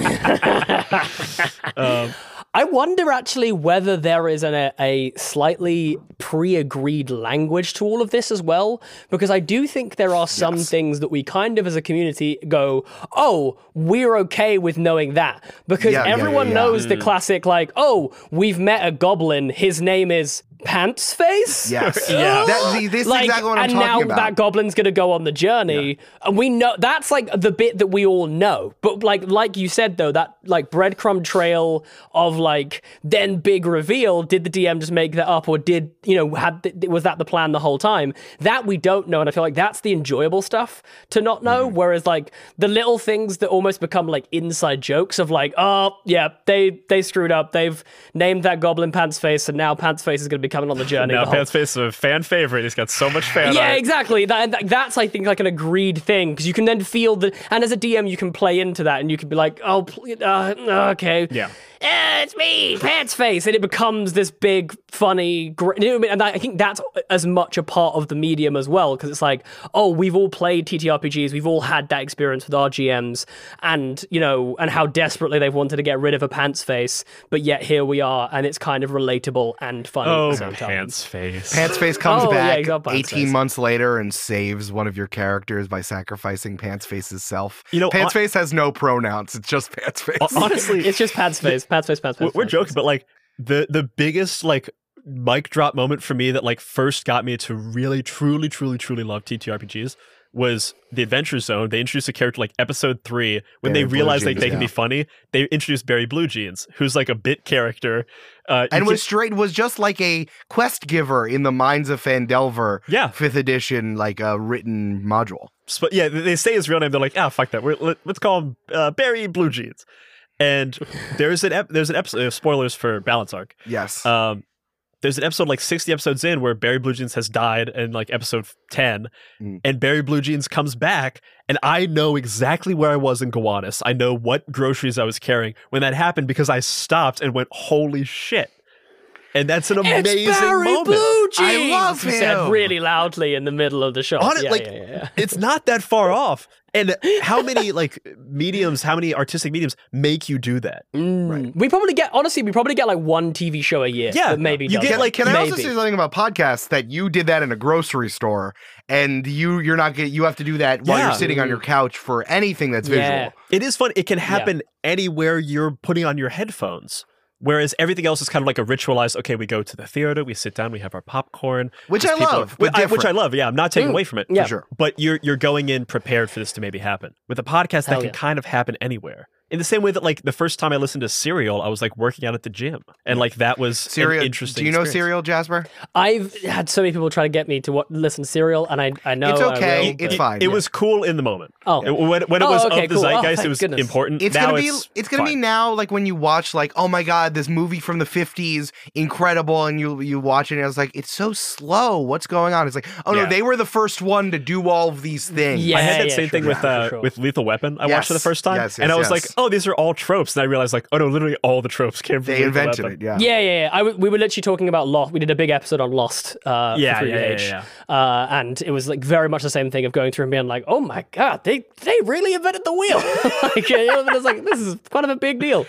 Um, I wonder actually whether there is an, a, a slightly pre agreed language to all of this as well, because I do think there are some things that we kind of as a community go, oh, we're okay with knowing that. Because Yeah, yeah, everyone yeah, yeah. knows the classic, like, oh, we've met a goblin, his name is Pants Face? Yes. [LAUGHS] Yeah. That, this like, is exactly what I'm and now about. that goblin's gonna go on the journey, and we know that's like the bit that we all know. But like, like you said though, that like breadcrumb trail of like then big reveal. Did the DM just make that up, or did you know had th- was that the plan the whole time? That we don't know, and I feel like that's the enjoyable stuff to not know. Mm-hmm. Whereas like the little things that almost become like inside jokes of like, oh yeah, they they screwed up. They've named that goblin Pants Face, and now Pants Face is gonna be coming on the journey. now the Pants Face is a fan favorite. He's got so much fan yeah, art. exactly. That, that- that's I think like an agreed thing because you can then feel that, and as a DM, you can play into that, and you can be like, "Oh, pl- uh, okay, Yeah. Eh, it's me, Pants Face," and it becomes this big, funny, gr- you know I mean? And I think that's as much a part of the medium as well because it's like, oh, we've all played TTRPGs, we've all had that experience with our GMs, and you know, and how desperately they've wanted to get rid of a Pants Face, but yet here we are, and it's kind of relatable and funny Oh, the same time. Pants Face. Pants Face comes Oh, back he's got Pants 18 Face. months later and saves one of your characters by sacrificing Pants Face's self. You know, Pants hon- Face has no pronouns. It's just Pants Face. Honestly, It's just Pants Face, Pants Face, Pants Face. we're, we're Pants joking, Face. but like the the biggest like mic drop moment for me that like first got me to really truly truly truly love TTRPGs was the Adventure Zone. They introduced a character like episode three when Barry they realized like they can be funny. They introduced Barry Bluejeans, who's like a bit character. Uh, and was straight was just like a quest giver in the Minds of Phandelver Yeah. fifth edition like a written module. But yeah, they say his real name. They're like, ah, fuck that. We're, let, us call him uh, Barry Bluejeans. And [LAUGHS] there's an ep- there's an episode. Uh, spoilers for Balance Arc. Yes. Um, there's an episode like 60 episodes in where Barry Bluejeans has died in like episode 10 Mm. and Barry Bluejeans comes back and I know exactly where I was in Gowanus. I know what groceries I was carrying when that happened because I stopped and went holy shit. And that's an amazing it's Barry moment. Blue Jeans. I love him. He said really loudly in the middle of the show. On it, yeah, like yeah, yeah, yeah. it's not that far [LAUGHS] off. And how many like mediums, how many artistic mediums make you do that? Mm. We probably get honestly, we probably get like one TV show a year. Yeah, that maybe you does get, like, Can I also say something about podcasts that you did that in a grocery store and you you're not get you have to do that while Yeah. you're sitting on your couch for anything that's visual. Yeah. It is fun. It can happen anywhere you're putting on your headphones. Whereas everything else is kind of like a ritualized. Okay, we go to the theater, we sit down, we have our popcorn, Which I love, but I- which I love. Yeah, I'm not taking Mm. away from it. Yeah. For sure. But you're you're going in prepared for this to maybe happen. With a podcast, that can yeah. kind of happen anywhere. In the same way that like the first time I listened to Serial, I was like working out at the gym, and like that was Serial. an interesting. Do you know experience. Serial, Jasper? I've had so many people try to get me to what, listen to Serial, and I I know It's okay. will, It's fine. It was cool in the moment. Oh. It- when, when it Oh, was okay, of the cool. Oh, zeitgeist, thank it was goodness. important. It's now gonna be it's it's gonna be now like when you watch like oh my god this movie from the 50s incredible and you you watch it and it's like it's so slow what's going on it's like oh Yeah. no they were the first one to do all of these things Yeah. I had that yeah, same sure, thing with uh, sure. with Lethal Weapon. I watched it the first time, yes, and I was like, yes. "Oh, these are all tropes." And I realized, like, "Oh no, literally all the tropes came from they Lethal invented Weapon. it yeah Yeah, yeah, yeah. I w- we were literally talking about Lost. We did a big episode on Lost. Uh, Yeah, for yeah, yeah, 3DH. yeah, Uh, and it was like very much the same thing of going through and being like, "Oh my god, they they really invented the wheel!" [LAUGHS] like, you know, it was like this is kind of a big deal.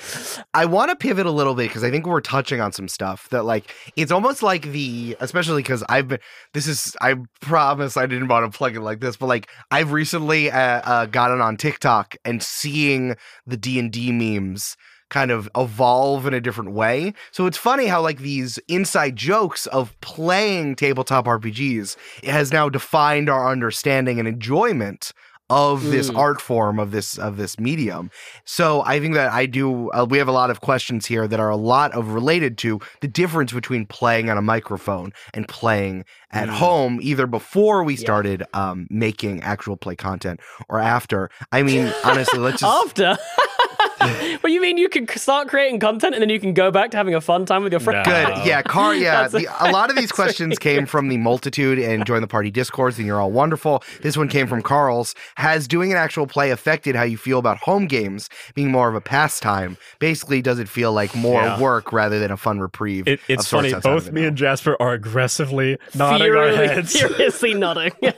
I want to pivot a little bit because I think we're touching on some stuff that like it's almost like the especially because I've been this is I promise I didn't want to plug it like this but like I've recently uh, uh, gotten on TikTok and seeing the D and D memes kind of evolve in a different way. So it's funny how like these inside jokes of playing tabletop RPGs has now defined our understanding and enjoyment of this Mm. art form of this of this medium. So I think that I do. Uh, we have a lot of questions here that are a lot of related to the difference between playing on a microphone and playing at Mm. home, either before we Yeah. started um, making actual play content or after. I mean, [LAUGHS] honestly, let's just. After, [LAUGHS] [LAUGHS] what you mean? You can start creating content and then you can go back to having a fun time with your friends. No. Good. Yeah, Car. Yeah, the, a lot of these [LAUGHS] questions came from the multitude and join the party discourse, and you're all wonderful. This one came from Carl's. Has doing an actual play affected how you feel about home games being more of a pastime? Basically, does it feel like more Yeah. work rather than a fun reprieve? It, it's funny. Both me now? and Jasper are aggressively nodding our Furiously, heads. [LAUGHS] furiously nodding. Uh,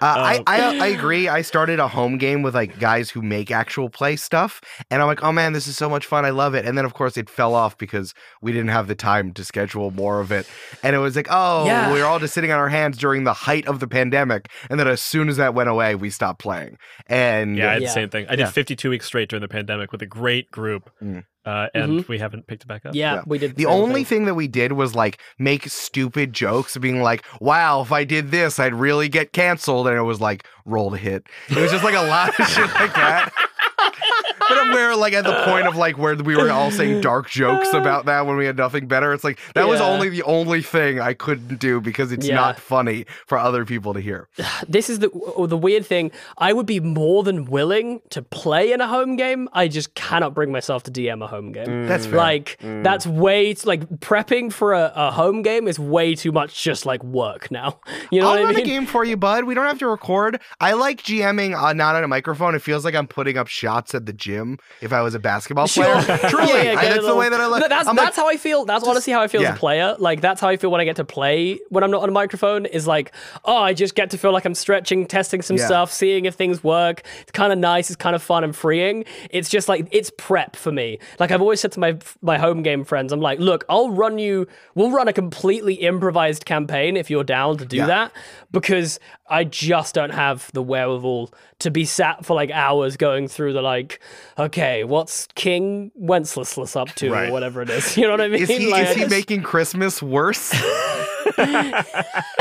I, Um, I I agree. I started a home game with like guys who make actual play stuff, and I'm like, oh man, this is so much fun. I love it. And then of course it fell off because we didn't have the time to schedule more of it. And it was like, oh, Yeah. we were all just sitting on our hands during the height of the pandemic, and then as soon as that went away, we stopped playing. And Yeah, I had Yeah. the same thing. I did Yeah. 52 weeks straight during the pandemic with a great group, Mm. uh, and we haven't picked it back up. yeah, Yeah. we did. The same only thing. thing that we did was like make stupid jokes, being like, "Wow, if I did this, I'd really get canceled," and it was like roll to hit. It was just like a lot of [LAUGHS] shit like that. But we're like at the point of like where we were all saying dark jokes [LAUGHS] about that when we had nothing better. It's like that was only the only thing I couldn't do because it's Yeah. not funny for other people to hear. [SIGHS] this is the the weird thing. I would be more than willing to play in a home game. I just cannot bring myself to DM a home game. That's fair. Like that's way t- like prepping for a, a home game is way too much. Just like work now. [LAUGHS] You know I'll what I mean? a game for you, bud. We don't have to record. I like GMing uh, not on a microphone. It feels like I'm putting up shots at the gym if I was a basketball Sure. player. [LAUGHS] Truly, Yeah, yeah, I- that's the way that I look. Th- That's I'm like, that's how I feel. That's honestly how I feel as a player. Like that's how I feel when I get to play when I'm not on a microphone. Is like, oh, I just get to feel like I'm stretching, testing some Yeah. stuff, seeing if things work. It's kind of nice. It's kind of fun and freeing. It's just like it's prep for me. Like I've always said to my my home game friends, I'm like, look, I'll run you. We'll run a completely improvised campaign if you're down to do Yeah. that because I just don't have the wherewithal to be sat for like hours going through the like, okay, what's King Wenceslas up to Right. or whatever it is. [LAUGHS] You know what I mean? Is he, Like, is he just- making Christmas worse? [LAUGHS]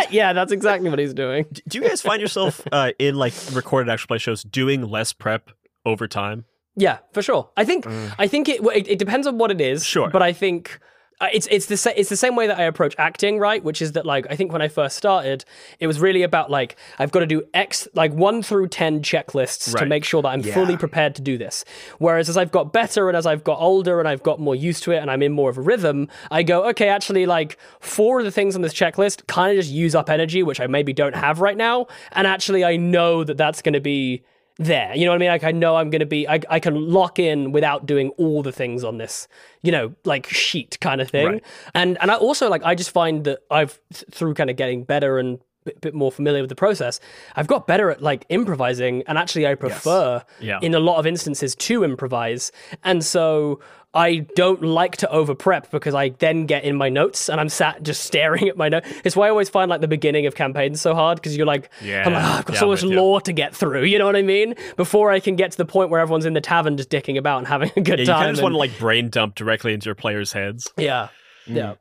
yeah, that's exactly what he's doing. Do you guys find yourself uh, in like recorded actual play shows doing less prep over time? Yeah, for sure. I think I think it, it it depends on what it is. Sure. but I think uh, it's it's the sa- it's the same way that I approach acting, right? Which is that like I think when I first started, it was really about like I've got to do X like one through ten checklists to make sure that I'm Yeah. fully prepared to do this. Whereas as I've got better and as I've got older and I've got more used to it and I'm in more of a rhythm, I go okay, actually like four of the things on this checklist kind of just use up energy, which I maybe don't have right now, and actually I know that that's going to be there. You know what I mean? Like I know I'm going to be I I can lock in without doing all the things on this, you know, like sheet kind of thing. Right. And and I also like I just find that I've th- through kind of getting better and bit, bit more familiar with the process, I've got better at like improvising and actually I prefer Yeah. in a lot of instances to improvise. And so I don't like to over prep because I then get in my notes and I'm sat just [LAUGHS] staring at my notes. It's why I always find like the beginning of campaigns so hard because you're like, Yeah. I'm like, "Oh, I've got Yeah, so much lore to get through. You know what I mean? Before I can get to the point where everyone's in the tavern just dicking about and having a good Yeah, you time. kind of just and- want to like brain dump directly into your players' heads. yeah. Mm. Yeah.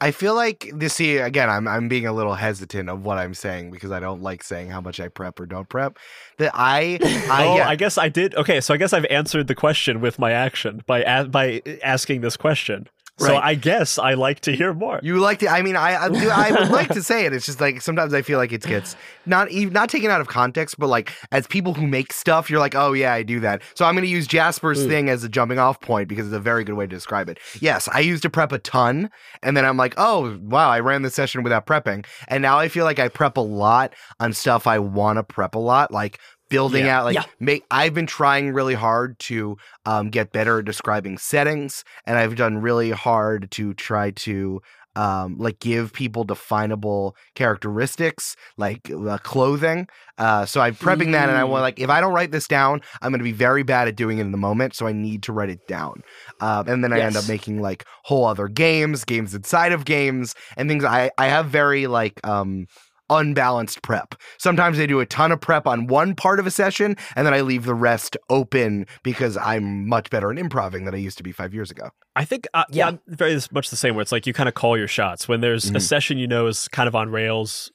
I feel like this. See, again, I'm I'm being a little hesitant of what I'm saying because I don't like saying how much I prep or don't prep. That I, [LAUGHS] I, oh, yeah, I guess I did. Okay, so I guess I've answered the question with my action by a- by asking this question. So Right. I guess I like to hear more. You like to? I mean, I I, do, I would like to say it. It's just like sometimes I feel like it gets not even not taken out of context, but like as people who make stuff, you're like, oh yeah, I do that. So I'm going to use Jasper's mm. thing as a jumping off point because it's a very good way to describe it. Yes, I used to prep a ton, and then I'm like, oh wow, I ran this session without prepping, and now I feel like I prep a lot on stuff I want to prep a lot, like building Yeah. out like Yeah. make i've been trying really hard to um, get better at describing settings and i've done really hard to try to um, like give people definable characteristics like uh, clothing uh, so i'm prepping that and i want like if i don't write this down i'm going to be very bad at doing it in the moment so i need to write it down um, and then i end up making like whole other games games inside of games and things i i have very like um unbalanced prep. Sometimes I do a ton of prep on one part of a session and then I leave the rest open because I'm much better at improvising than I used to be five years ago. I think uh, yeah, Yeah. I'm very much the same. Where it's like you kind of call your shots when there's a Mhm. session you know is kind of on rails.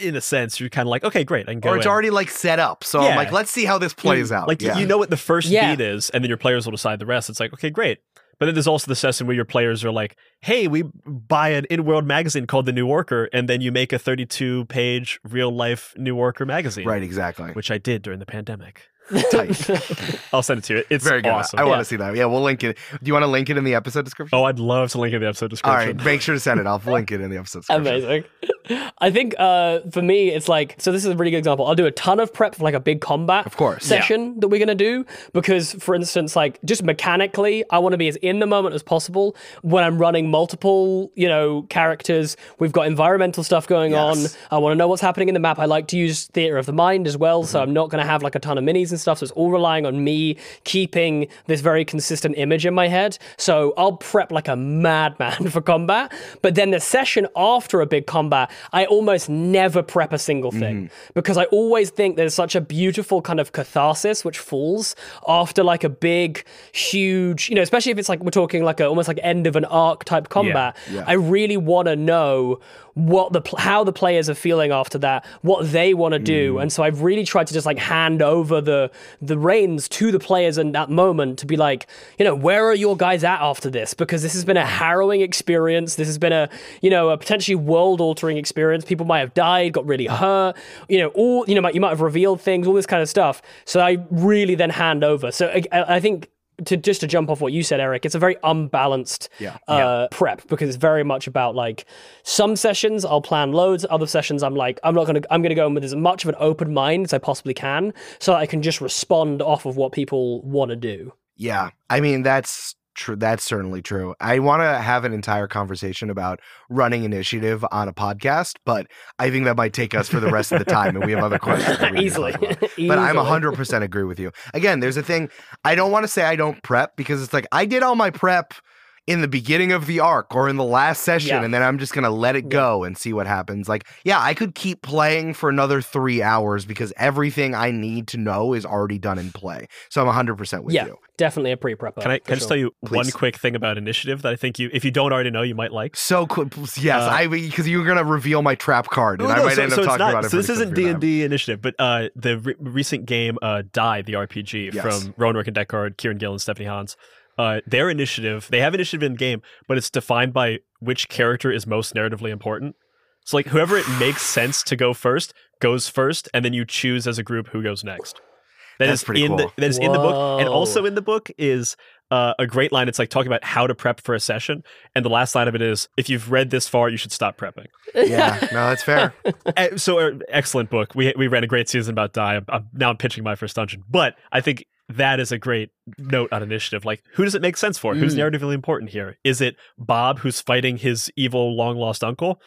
In a sense, you're kind of like, okay, great, I can go. or it's in. already like set up. So Yeah. I'm like, let's see how this plays out. Like yeah. you know what the first Yeah. beat is, and then your players will decide the rest. It's like, okay, great. But then there's also the session where your players are like, hey, we buy an in-world magazine called The New Yorker, and then you make a 32-page real-life New Yorker magazine, right, exactly. which I did during the pandemic. Tight. [LAUGHS] I'll send it to you. It's Very good. awesome. I want Yeah. to see that. Yeah, we'll link it. Do you want to link it in the episode description? Oh, I'd love to link it in the episode All description. right, make sure to send it. I'll [LAUGHS] link it in the episode description. Amazing. I think uh, for me, it's like so. This is a really good example. I'll do a ton of prep for like a big combat, Of course. session that we're gonna do because, for instance, like just mechanically, I want to be as in the moment as possible when I'm running multiple, you know, characters. We've got environmental stuff going Yes. on. I want to know what's happening in the map. I like to use theater of the mind as well, so I'm not gonna have like a ton of minis and stuff. So it's all relying on me keeping this very consistent image in my head. So I'll prep like a madman [LAUGHS] for combat, but then the session after a big combat, I almost never prep a single thing mm-hmm. because I always think there's such a beautiful kind of catharsis which falls after like a big, huge, you know, especially if it's like we're talking like a almost like end of an arc type combat. yeah. I really want to know what the how the players are feeling after that, what they want to do, mm. and so I've really tried to just like hand over the the reins to the players in that moment to be like, you know, where are your guys at after this? Because this has been a harrowing experience. This has been a you know a potentially world altering experience. People might have died, got really hurt. You know, all you know, might- you might have revealed things, all this kind of stuff. So I really then hand over. So I, I think to just to jump off what you said, Eric, it's a very unbalanced Yeah. uh, prep because it's very much about like some sessions I'll plan loads, other sessions I'm like I'm not gonna I'm gonna go in with as much of an open mind as I possibly can, so I can just respond off of what people want to do. Yeah, I mean that's true. That's certainly true. I want to have an entire conversation about running initiative on a podcast, but I think that might take us for the rest of the time, and we have other questions that we need to Easily. [LAUGHS] But I'm Easily. hundred percent agree with you. Again, there's a thing. I don't want to say I don't prep because it's like I did all my prep in the beginning of the arc or in the last session, Yeah. and then I'm just gonna let it go and see what happens. Like, yeah, I could keep playing for another three hours because everything I need to know is already done in play. So I'm hundred percent with Yeah, you. definitely a pre-prepper. Can I, can I just sure. tell you one quick thing about initiative that I think you, if you don't already know, you might like? So cool. Yes, Uh, I because you're gonna reveal my trap card, and No, I no, might so, end so up it's talking not, about it. So this isn't D&D initiative, but uh, the re- recent game uh, died the RPG Yes. from Rowan Rook and Decard, Kieron Gillen, and Stephanie Hans. Uh, their initiative. They have initiative in the game, but it's defined by which character is most narratively important. So like whoever it makes [SIGHS] sense to go first goes first, and then you choose as a group who goes next. That That's is pretty in cool. the that is in the book, and also in the book is uh, a great line. It's like talking about how to prep for a session, and the last line of it is, "If you've read this far, you should stop prepping." Yeah, no, [LAUGHS] that's fair. Eh, so uh, excellent book. We we ran a great season about die. I'm, I'm now I'm pitching my first dungeon, but I think that is a great note on initiative. Like, who does it make sense for? Who's Mm. narratively important here? Is it Bob who's fighting his evil long lost uncle?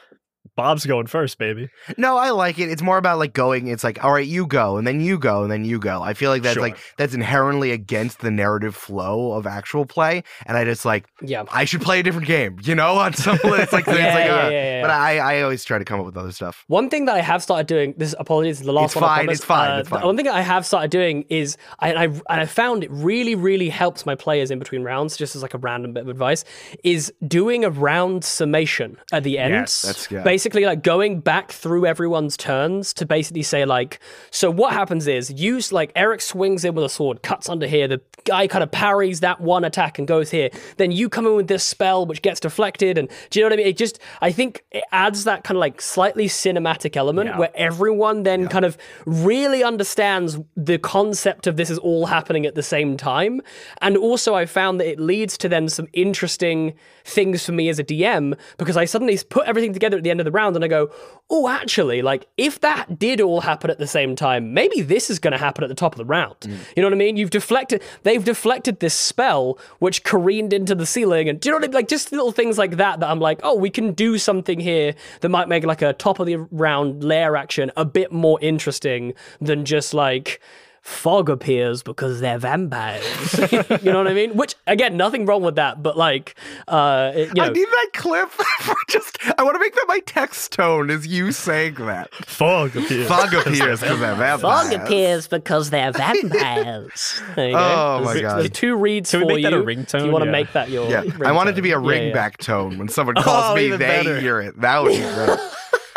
Bob's going first, baby. No, I like it. It's more about like going. It's like, all right, you go, and then you go, and then you go. I feel like that's Sure. like that's inherently against the narrative flow of actual play, and I just like Yeah. I should play a different game. You know, [LAUGHS] on some it's like, it's like Yeah, yeah, uh, yeah, yeah, but. I I always try to come up with other stuff. One thing that I have started doing, this apologies, the last It's one. I fine, promise. it's fine, Uh, it's fine. One thing I have started doing is, I, and I and I found it really, really helps my players in between rounds. Just as like a random bit of advice, is doing a round summation at the end. Yes. That's good. Basically, like going back through everyone's turns to basically say like, so what happens is, use like Eric swings in with a sword, cuts under here. The guy kind of parries that one attack and goes here. Then you come in with this spell which gets deflected, and do you know what I mean? It just, I think it adds that kind of like slightly cinematic element Yeah. where everyone then kind of really understands the concept of this is all happening at the same time. And also, I found that it leads to then some interesting things for me as a DM because I suddenly put everything together at the end of the round and I go, oh, actually, like if that did all happen at the same time, maybe this is going to happen at the top of the round. Mm. You know what I mean? You've deflected, they've deflected this spell which careened into the ceiling. And do you know what I mean? Like just little things like that that I'm like, oh, we can do something here that might make like a top of the round lair action a bit more interesting than just like fog appears because they're vampires. [LAUGHS] you know what I mean? Which again, nothing wrong with that, but like, uh, it- you I need that clip [LAUGHS] for just. I want to make that my text tone is you saying that. Fog appears. Fog appears because they're [LAUGHS] vampires. fog appears because they're vampires. There you go. Oh, my God. There's two reads Can we for make that you. a If ringtone? you want to Yeah. make that your Yeah, I want it to be a ringtone. Yeah, yeah. ringback tone when someone calls Oh, me. even They better. hear it. That would be great.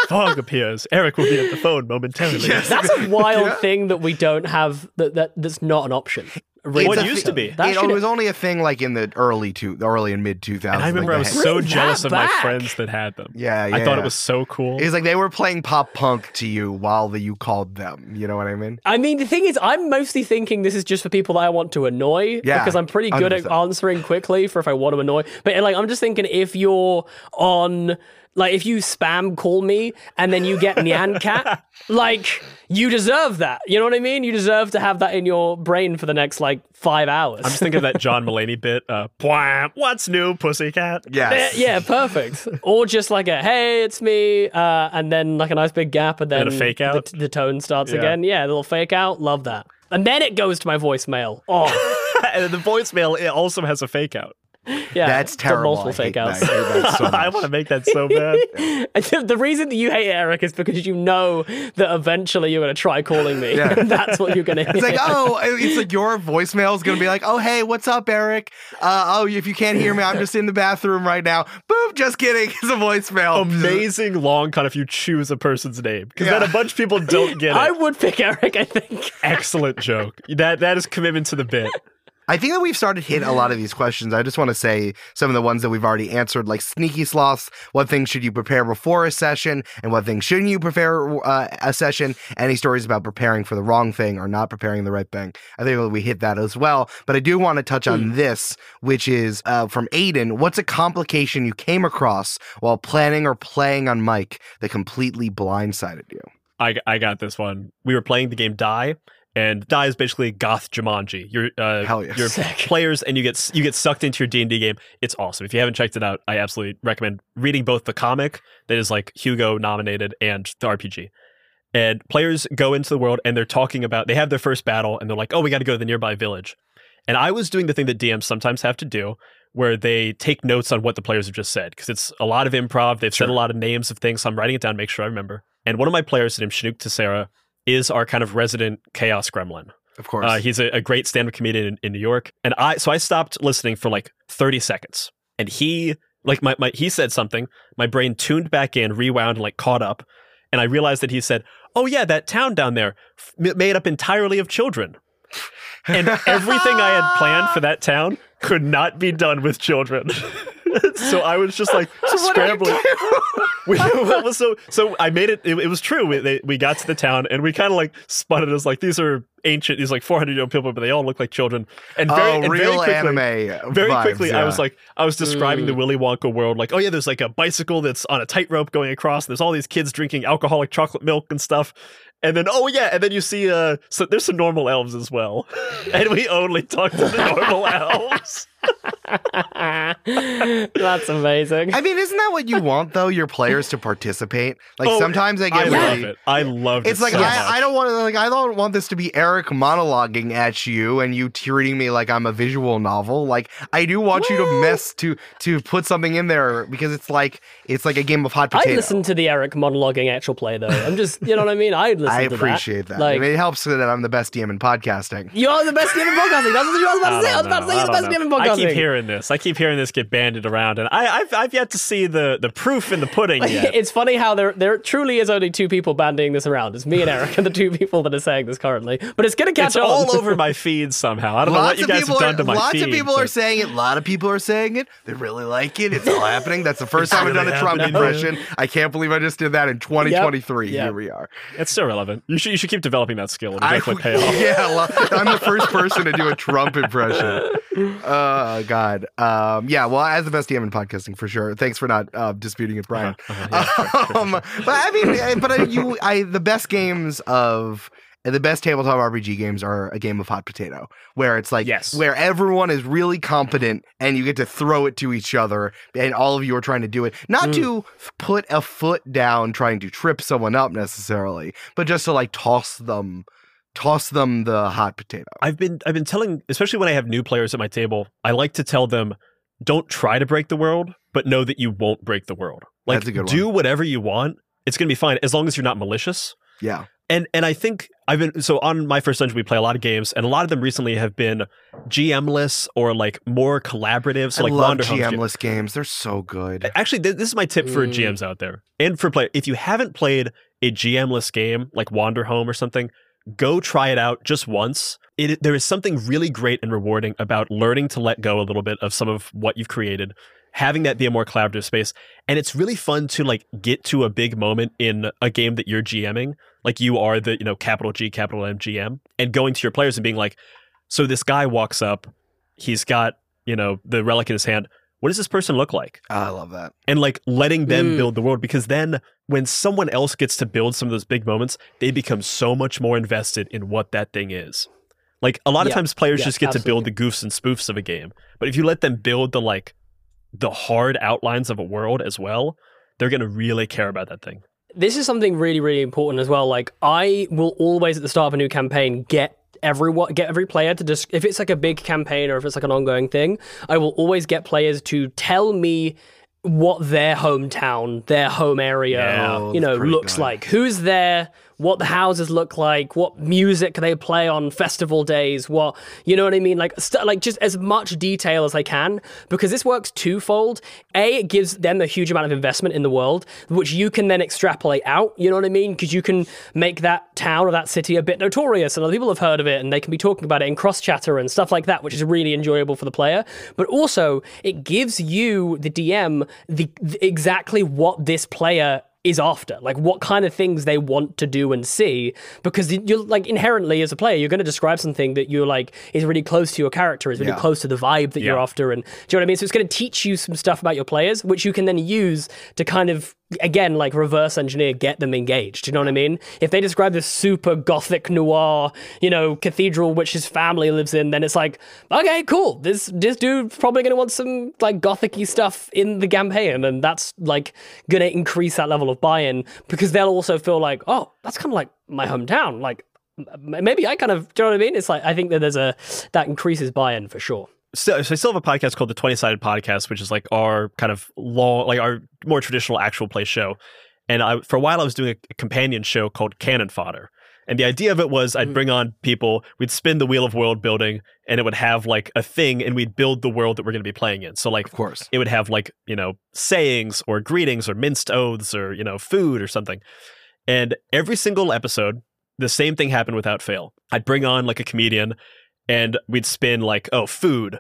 Fog appears. Eric will be at the phone momentarily. Yes. That's a wild Yeah. thing that we don't have. That, that that's not an option. A Well, it ringtone. used to be. That it should- was only a thing like in the early two, the early and mid two thousands. And I remember I was so Bring jealous that of my friends that had them. Yeah, I thought yeah. it was so cool. It's like they were playing pop punk to you while the, you called them. You know what I mean? I mean, the thing is, I'm mostly thinking this is just for people that I want to annoy. Yeah, Because I'm pretty good at 100%. answering quickly for if I want to annoy. But like, I'm just thinking if you're on, like, if you spam call me and then you get Nyan Cat, [LAUGHS] like, you deserve that. You know what I mean? You deserve to have that in your brain for the next like five hours. I'm just thinking of that John [LAUGHS] Mulaney bit. Uh, what's new, pussycat? Yeah, Yes. yeah, perfect. or just like a hey, it's me, uh, and then like a nice big gap, and then And a fake out? The, the tone starts Yeah. again. Yeah, a little fake out. Love that. And then it goes to my voicemail. Oh, [LAUGHS] and the voicemail it also has a fake out. Yeah, That's terrible. Multiple I fake outs. that. I so [LAUGHS] I want to make that so bad. And [LAUGHS] the- the reason that you hate Eric is because you know that eventually you're going to try calling me. Yeah. and [LAUGHS] that's what you're going to. It's like, oh, it's like your voicemail is going to be like, oh, hey, what's up, Eric? Uh, oh, if you can't hear me, I'm just in the bathroom right now. Boop, just kidding. It's a voicemail. Amazing long cut if you choose a person's name because then a bunch of people don't get it. I would pick Eric. I think. Excellent joke. That that is commitment to the bit. I think that we've started hit a lot of these questions. I just want to say some of the ones that we've already answered, like sneaky sloths. What things should you prepare before a session, and what things shouldn't you prepare uh, a session? Any stories about preparing for the wrong thing or not preparing the right thing? I think that we hit that as well. But I do want to touch on this, which is uh, from Aiden. What's a complication you came across while planning or playing on Mike that completely blindsided you? I, I got this one. We were playing the game Die, and Die is basically goth Jumanji. You're uh, yes. you're [LAUGHS] Sick. players, and you get you get sucked into your D and D game. It's awesome. If you haven't checked it out, I absolutely recommend reading both the comic that is like Hugo nominated and the RPG. And players go into the world and they're talking about they have their first battle and they're like, oh, we got to go to the nearby village. And I was doing the thing that DMs sometimes have to do, where they take notes on what the players have just said because it's a lot of improv. They've said a lot of names of things, so I'm writing it down, to make sure I remember. And one of my players, named Chinook Tessera, is our kind of resident chaos gremlin. Of course. Uh, he's a, a great stand-up comedian in, in New York, and I so I stopped listening for like 30 seconds, and he like my, my he said something, my brain tuned back in, rewound, and like caught up, and I realized that he said, "Oh yeah, that town down there, f- made up entirely of children." and everything I had planned for [LAUGHS] that town could not be done with children. [LAUGHS] [LAUGHS] so I was just like [LAUGHS] scrambling. [LAUGHS] we, well, so so I made it. It, it was true. We, they, we got to the town and we kind of like spun it as like these are ancient. These like 400 year old people, but they all look like children. And very, oh, and real very quickly, anime. very vibes, quickly, I was like, I was describing the Mm. Willy Wonka world. Like, oh yeah, there's like a bicycle that's on a tightrope going across. And there's all these kids drinking alcoholic chocolate milk and stuff. And then, oh yeah, and then you see, uh, so there's some normal elves as well, and we only talk to the normal elves. [LAUGHS] That's amazing. I mean, isn't that what you want though? Your players to participate. Like Oh, sometimes I I get love it. I love it. It's like so I, I don't want to like I don't want this to be Eric monologuing at you and you treating me like I'm a visual novel. Like I do want you to mess to to put something in there because it's like it's like a game of hot potato. I'd listen to the Eric monologuing actual play though. I'm just, you know what I mean. I'd listen I to appreciate that. Like, I mean, it helps that I'm the best DM in podcasting. you are the best DM in podcasting. That's what I was about to say. I was about to say you're the best DM in podcasting. Keep hearing this. I keep hearing this get banded around, and I, I've I've yet to see the the proof in the pudding [LAUGHS] yet. It's funny how there there truly is only two people bandying this around. It's me and Eric, and the two people that are saying this currently. But it's gonna catch it's on. all over my [LAUGHS] feed somehow. I don't know what Lots you of guys people have done are to my lots feed. of people are saying it. A lot of people are saying it. They really like it. It's all [LAUGHS] happening. That's the first time I've done a Trump happening. impression. I can't believe I just did that in 2023. Yep. Here we are. It's still relevant. You should you should keep developing that skill. It'll I- definitely pay off. yeah, I'm the first person to do a Trump impression. Oh God. Um, yeah. Well, as the best DM in podcasting for sure. Thanks for not uh, disputing it, Brian. Uh-huh, yeah, sure, sure, sure. um, but I mean, but I, you, I the best games of. The best tabletop RPG games are a game of hot potato, where it's like Yes. where everyone is really competent and you get to throw it to each other, and all of you are trying to do it, not Mm. to put a foot down trying to trip someone up necessarily, but just to like toss them, toss them the hot potato. I've been I've been telling, especially when I have new players at my table, I like to tell them, don't try to break the world, but know that you won't break the world. Like That's a good do whatever you want. It's gonna be fine as long as you're not malicious. Yeah. And and I think I've been so on my first dungeon we play a lot of games, and a lot of them recently have been GM-less or like more collaborative. So I like love Wanderhome's game- GM-less games. They're so good. Actually, th- this is my tip for Mm. GMs out there and for play. If you haven't played a GM-less game like Wanderhome or something, go try it out just once. It, there is something really great and rewarding about learning to let go a little bit of some of what you've created, having that be a more collaborative space, and it's really fun to like get to a big moment in a game that you're GMing, like you are the you know capital G capital M GM, and going to your players and being like, so this guy walks up, he's got you know the relic in his hand. What does this person look like? Oh, I love that. and like letting them Mm. build the world because then when someone else gets to build some of those big moments they become so much more invested in what that thing is like a lot of Yeah. times players Yeah, just get to build the goofs and spoofs of a game but if you let them build the like the hard outlines of a world as well they're going to really care about that thing this is something really really important as well like i will always at the start of a new campaign get everyone get every player to just if it's like a big campaign or if it's like an ongoing thing i will always get players to tell me what their hometown their home area Yeah. You know looks good. like who's there what the houses look like what music they play on festival days what you know what i mean? Like st- like just as much detail as i can because this works twofold. A it gives them a huge amount of investment in the world which you can then extrapolate out you know what i mean? Because you can make that town or that city a bit notorious and other people have heard of it and they can be talking about it in cross chatter and stuff like that which is really enjoyable for the player. But also it gives you the dm the, the exactly what this player is after like what kind of things they want to do and see because you're like inherently as a player you're going to describe something that you're like is really close to your character is really Yeah. close to the vibe that you're after and do you know what i mean? So it's going to teach you some stuff about your players which you can then use to kind of again like reverse engineer get them engaged do you know what i mean? If they describe this super gothic noir you know cathedral which his family lives in then it's like okay cool this this dude's probably going to want some like gothicy stuff in the campaign and that's like going to increase that level of buy-in because they'll also feel like oh that's kind of like my hometown like maybe i kind of do you know what i mean it's like i think that there's a that increases buy-in for sure so, so I still have a podcast called the 20 Sided Podcast, which is like our kind of long, like our more traditional actual play show. And I, for a while, I was doing a companion show called Cannon Fodder. And the idea of it was I'd Mm. bring on people, we'd spin the wheel of world building, and it would have like a thing, and we'd build the world that we're going to be playing in. So, like, Of course. it would have like, you know, sayings or greetings or minced oaths or, you know, food or something. And every single episode, the same thing happened without fail. I'd bring on like a comedian and we'd spin like, oh, food.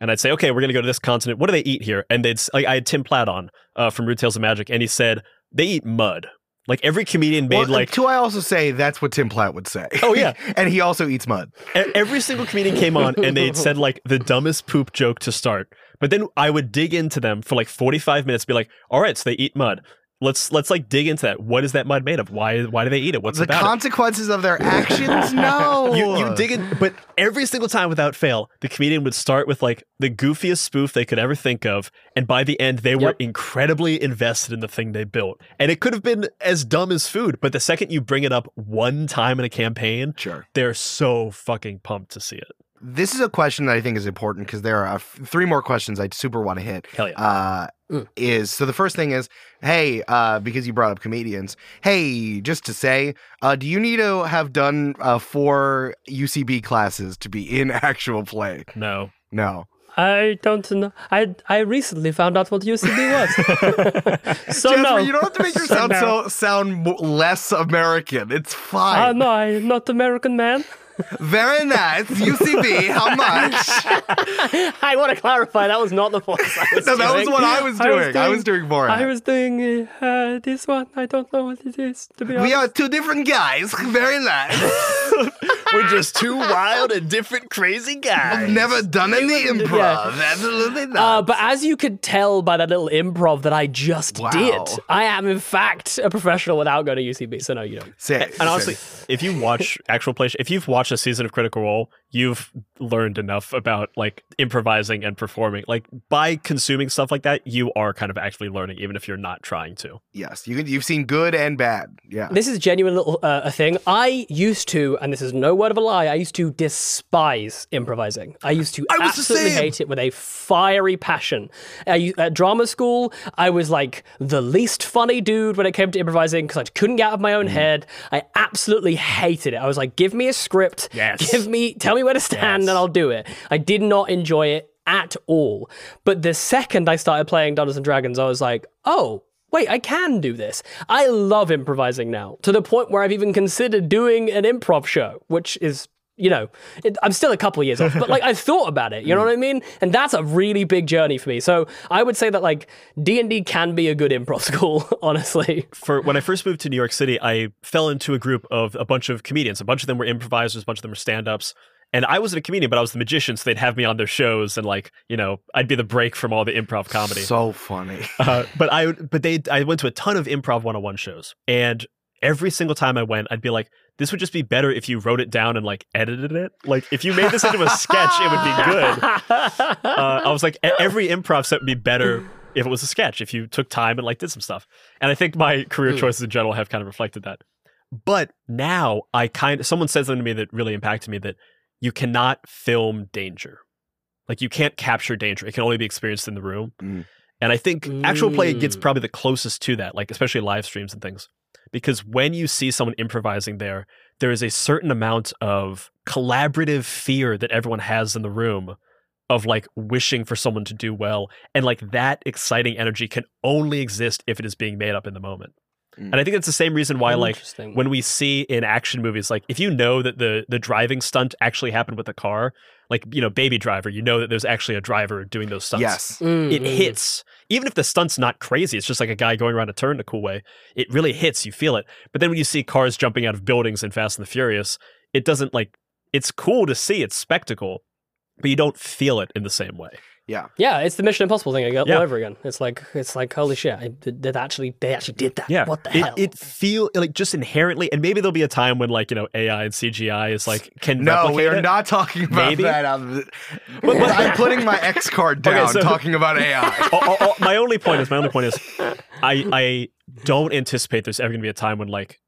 and I'd say, okay, we're gonna go to this continent. What do they eat here? And they'd like I had Tim Platt on uh, from Rude Tales of Magic, and he said they eat mud. Like every comedian made Well, like to I also say that's what Tim Platt would say. Oh, yeah. [LAUGHS] and he also eats mud. Every single comedian came on and they said [LAUGHS] like the dumbest poop joke to start. But then I would dig into them for like 45 minutes, be like, all right, so they eat mud. Let's let's like dig into that. What is that mud made of? Why why do they eat it? What's the about it? consequences of their actions? No. [LAUGHS] You, you dig in, but every single time without fail, the comedian would start with like the goofiest spoof they could ever think of, and by the end, they were incredibly invested in the thing they built. And it could have been as dumb as food, but the second you bring it up one time in a campaign, Sure. they're so fucking pumped to see it. This is a question that I think is important because there are f- three more questions I super want to hit. Hell yeah. Uh, Mm. Is so the first thing is, hey, uh, because you brought up comedians, hey, just to say, uh, do you need to have done uh, four UCB classes to be in [LAUGHS] actual play? No. No. I don't know. I I recently found out what UCB was. [LAUGHS] so Jasper, no. you don't have to make [LAUGHS] So yourself no. so, sound less American. It's fine. no, I'm not American man. Very nice. UCB, how much? [LAUGHS] I want to clarify that was not the voice I was [LAUGHS] No, that was what I was doing. I was doing Borat. I was doing uh, this one. I don't know what it is, to be honest. We are two different guys. Very nice. [LAUGHS] We're just two wild and different crazy guys. I've never done any improv. Absolutely not. Uh, but as you could tell by that little improv that I just Wow. did, I am in fact a professional without going to UCB. So no, you don't. Say- And honestly, if you watch actual play, if you've watched a season of Critical Role, you've learned enough about like improvising and performing. Like by consuming stuff like that, you are kind of actually learning, even if you're not trying to. yes, you can, you've seen good and bad. Yeah. This is genuine little uh, a thing. I used to, and this is no word of a lie, I used to despise improvising. I used to I absolutely hate it with a fiery passion. I, at drama school, I was like the least funny dude when it came to improvising because I couldn't get out of my Mm. own head. I absolutely hated it. I was like, give me a script, Yes. give me, tell me where to stand, Yes. and I'll do it. I did not enjoy it at all. But the second I started playing Dungeons and Dragons, I was like, oh, wait, I can do this. I love improvising now to the point where I've even considered doing an improv show, which is. You know, it, I'm still a couple of years off, but like I thought about it. You know [LAUGHS] mm. what I mean? And that's a really big journey for me. So I would say that like D and D can be a good improv [LAUGHS] school, honestly. For when I first moved to New York City, I fell into a group of a bunch of comedians. A bunch of them were improvisers, a bunch of them were stand-ups. And I wasn't a comedian, but I was the magician, so they'd have me on their shows, and like, you know, I'd be the break from all the improv comedy. So funny. [LAUGHS] Uh, but I but they I went to a ton of improv 101 shows and every single time I went I'd be like this would just be better if you wrote it down and like edited it. Like if you made this into a sketch it would be good. [LAUGHS] Uh, I was like every improv set would be better if it was a sketch if you took time and like did some stuff. And I think my career choices in general have kind of reflected that. But now I kind of someone said something to me that really impacted me that you cannot film danger like you can't capture danger it can only be experienced in the room Mm. and I think actual play gets Mm. probably the closest to that, like especially live streams and things. Because when you see someone improvising there, there is a certain amount of collaborative fear that everyone has in the room of like wishing for someone to do well. And like that exciting energy can only exist if it is being made up in the moment. Mm. And I think that's the same reason why like when we see in action movies like if you know that the the driving stunt actually happened with a car like you know baby driver you know that there's actually a driver doing those stunts Yes. Mm, it mm. hits even if the stunt's not crazy it's just like a guy going around a turn in a cool way it really hits you feel it but then when you see cars jumping out of buildings in fast and the furious it doesn't like it's cool to see it's spectacle but you don't feel it in the same way Yeah. Yeah, it's the Mission Impossible thing again, Yeah. all over again. It's like it's like holy shit, I did, did actually they actually did that. yeah what the it, hell? it feel like just inherently and maybe there'll be a time when like you know ai and cgi is like can No, we are it. not talking about Maybe? that. Um, I'm, I'm putting my X card Okay, down so- talking about AI. [LAUGHS] oh, oh, oh, my only point is my only point is I I don't anticipate there's ever going to be a time when like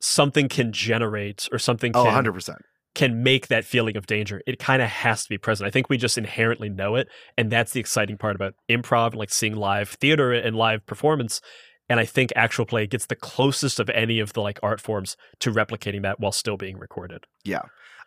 something can generate or something Oh, can 100%. Can make that feeling of danger. It kind of has to be present. I think we just inherently know it, and that's the exciting part about improv and like seeing live theater and live performance. And I think actual play gets the closest of any of the like art forms to replicating that while still being recorded. Yeah.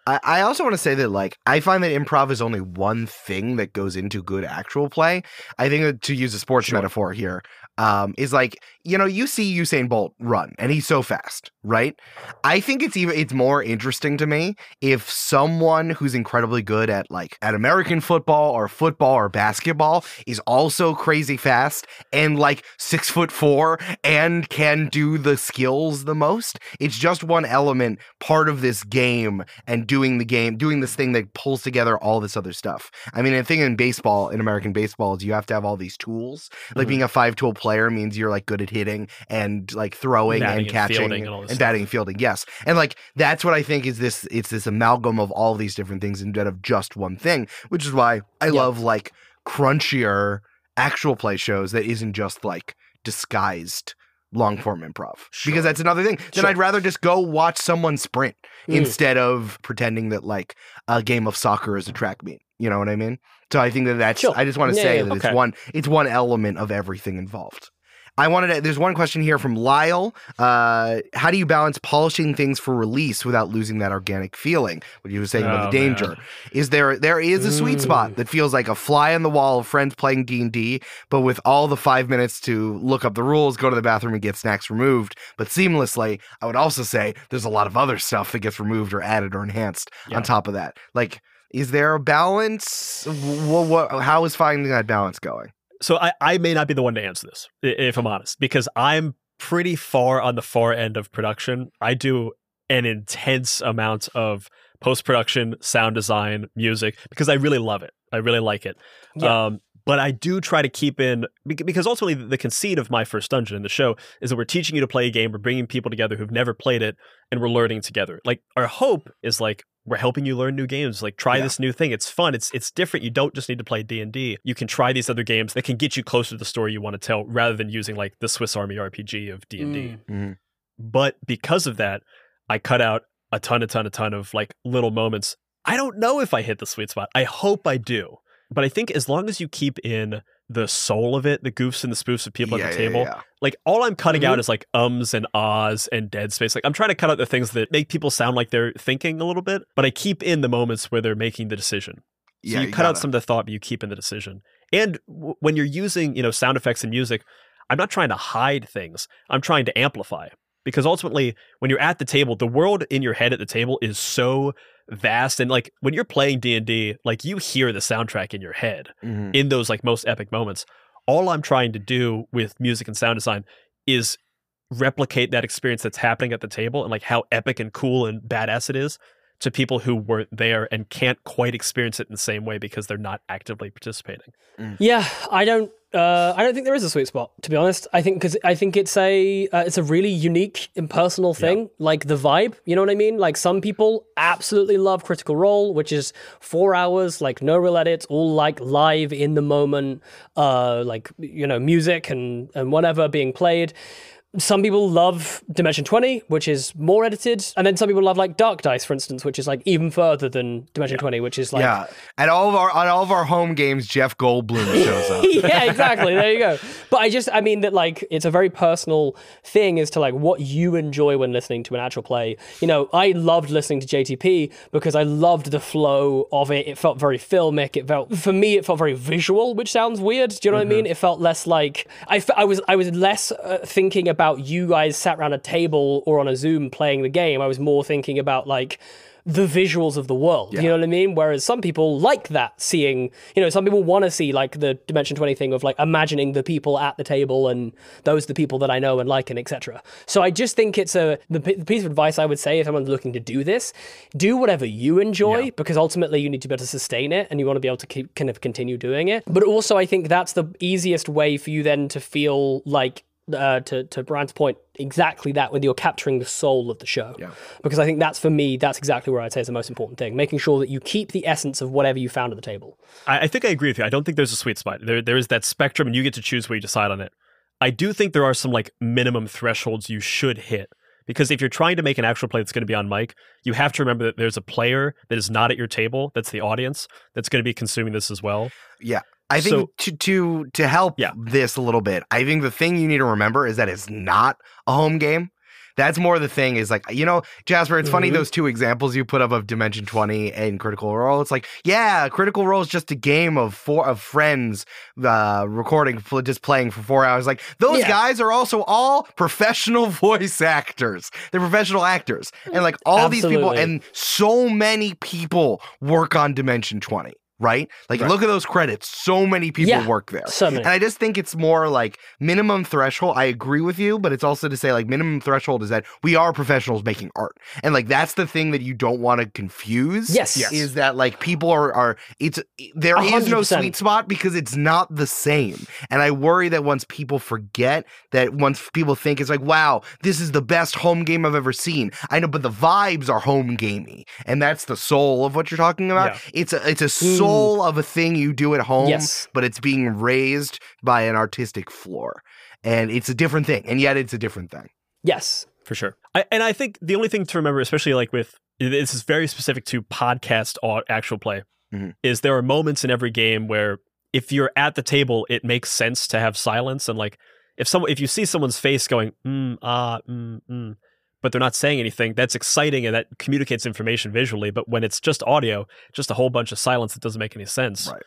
I, I also want to say that like I find that improv is only one thing that goes into good actual play. I think that to use a sports Sure. metaphor here, um, is like you know you see Usain Bolt run and he's so fast, right? I think it's even it's more interesting to me if someone who's incredibly good at like at American football or football or basketball is also crazy fast and like six foot four and can do the skills the most. It's just one element, part of this game and doing the game, doing this thing that pulls together all this other stuff. I mean, the thing in baseball, in American baseball, is you have to have all these tools. Like Mhm. being a five tool player means you're like good at hitting and like throwing Batting and and catching and, and all this and batting and fielding. Yes, and like that's what I think is this. It's this amalgam of all these different things instead of just one thing, which is why I Yeah. love like crunchier actual play shows that isn't just like disguised long form improv Sure. because that's another thing. Then Sure. I'd rather just go watch someone sprint Mm. instead of pretending that like a game of soccer is a track meet. You know what I mean? So I think that that's. Sure. I just want to Yeah, say yeah, that okay. it's one. It's one element of everything involved. I wanted to, there's one question here from Lyle. Uh, how do you balance polishing things for release without losing that organic feeling? What you were saying about Oh, the danger. man. Is there there is a sweet spot Mm. that feels like a fly on the wall of friends playing D&D, but with all the 5 minutes to look up the rules, go to the bathroom and get snacks removed, but seamlessly. I would also say there's a lot of other stuff that gets removed or added or enhanced Yeah. on top of that. Like is there a balance? What, what, how is finding that balance going? So I, I may not be the one to answer this, if I'm honest, because I'm pretty far on the far end of production. I do an intense amount of post production, sound design, music, because I really love it. I really like it. Yeah. Um, but I do try to keep in because ultimately the conceit of my first dungeon in the show is that we're teaching you to play a game, we're bringing people together who've never played it, and we're learning together. Like our hope is like we're helping you learn new games. Like try Yeah. this new thing. It's fun. It's it's different. You don't just need to play D and D. You can try these other games that can get you closer to the story you want to tell, rather than using like the Swiss Army RPG of D and D. Mm. But because of that, I cut out a ton, a ton, a ton of like little moments. I don't know if I hit the sweet spot. I hope I do. But I think as long as you keep in the soul of it, the goofs and the spoofs of people Yeah, at the yeah, table, yeah. like all I'm cutting Mhm. out is like ums and ahs and dead space. Like I'm trying to cut out the things that make people sound like they're thinking a little bit, but I keep in the moments where they're making the decision. So Yeah, you, you cut out some of the thought, but you keep in the decision. And w- when you're using, you know, sound effects and music, I'm not trying to hide things. I'm trying to amplify. Because ultimately, when you're at the table, the world in your head at the table is so vast and like when you're playing D&D, like you hear the soundtrack in your head Mhm. in those like most epic moments. All I'm trying to do with music and sound design is replicate that experience that's happening at the table and like how epic and cool and badass it is to people who weren't there and can't quite experience it in the same way because they're not actively participating. Yeah, I don't. Uh, I don't think there is a sweet spot, to be honest. I think because I think it's a uh, it's a really unique, impersonal thing. Like the vibe, you know what I mean? Like some people absolutely love Critical Role, which is four hours, like no real edits, all like live in the moment, uh, like you know, music and and whatever being played. Some people love Dimension 20, which is more edited, and then some people love like Dark Dice, for instance, which is like even further than Dimension 20, which is like yeah, at all of our at all of our home games, Jeff Goldblum shows up. [LAUGHS] yeah, exactly. There you go. But I just, I mean that like it's a very personal thing as to like what you enjoy when listening to an actual play. You know, I loved listening to JTP because I loved the flow of it. It felt very filmic. It felt, for me, it felt very visual, which sounds weird. Do you know what I mean? It felt less like I, f- I was, I was less uh, thinking about you guys sat around a table or on a Zoom playing the game. I was more thinking about like the visuals of the world. You know what I mean? Whereas some people like that, seeing, you know, some people want to see like the Dimension 20 thing of like imagining the people at the table and those are the people that I know and like and etc. So I just think it's a the, the piece of advice I would say if someone's looking to do this, do whatever you enjoy because ultimately you need to be able to sustain it and you want to be able to keep kind of continue doing it. But also I think that's the easiest way for you then to feel like uh, to to Brian's point, exactly that when you're capturing the soul of the show. Yeah. Because I think that's for me, that's exactly where I'd say is the most important thing, making sure that you keep the essence of whatever you found at the table. I, I think I agree with you. I don't think there's a sweet spot. There, there is that spectrum, and you get to choose where you decide on it. I do think there are some like minimum thresholds you should hit because if you're trying to make an actual play that's going to be on mic, you have to remember that there's a player that is not at your table, that's the audience, that's going to be consuming this as well. Yeah. I think So- to to to help Yeah. this a little bit, I think the thing you need to remember is that it's not a home game. That's more the thing is like, you know, Jasper, it's funny Mhm. those two examples you put up of Dimension 20 and Critical Role. It's like, yeah, Critical Role is just a game of four of friends uh recording just playing for 4 hours. Like those Yeah. guys are also all professional [LAUGHS] voice actors. They're professional actors. And like all these people and so many people work on Dimension 20. Right? Like, Right. look at those credits. So many people Yeah. work there. So many. And I just think it's more like minimum threshold. I agree with you, but it's also to say like minimum threshold is that we are professionals making art. And like that's the thing that you don't want to confuse. Yes. Yes. Is that like people are are it's there A is no sweet spot because it's not the same. And I worry that once people forget that once people think it's like, wow, this is the best home game I've ever seen. I know, but the vibes are home gamey. And that's the soul of what you're talking about. Yeah. It's a it's a soul of a thing you do at home Yes. but it's being raised by an artistic floor. And it's a different thing. And yet it's a different thing. Yes. for sure. I, and I think the only thing to remember, especially like with this is very specific to podcast or actual play, Mhm. is there are moments in every game where if you're at the table, it makes sense to have silence and like if someone if you see someone's face going mm ah mm mm, but they're not saying anything, that's exciting and that communicates information visually. But when it's just audio, just a whole bunch of silence that doesn't make any sense. Right.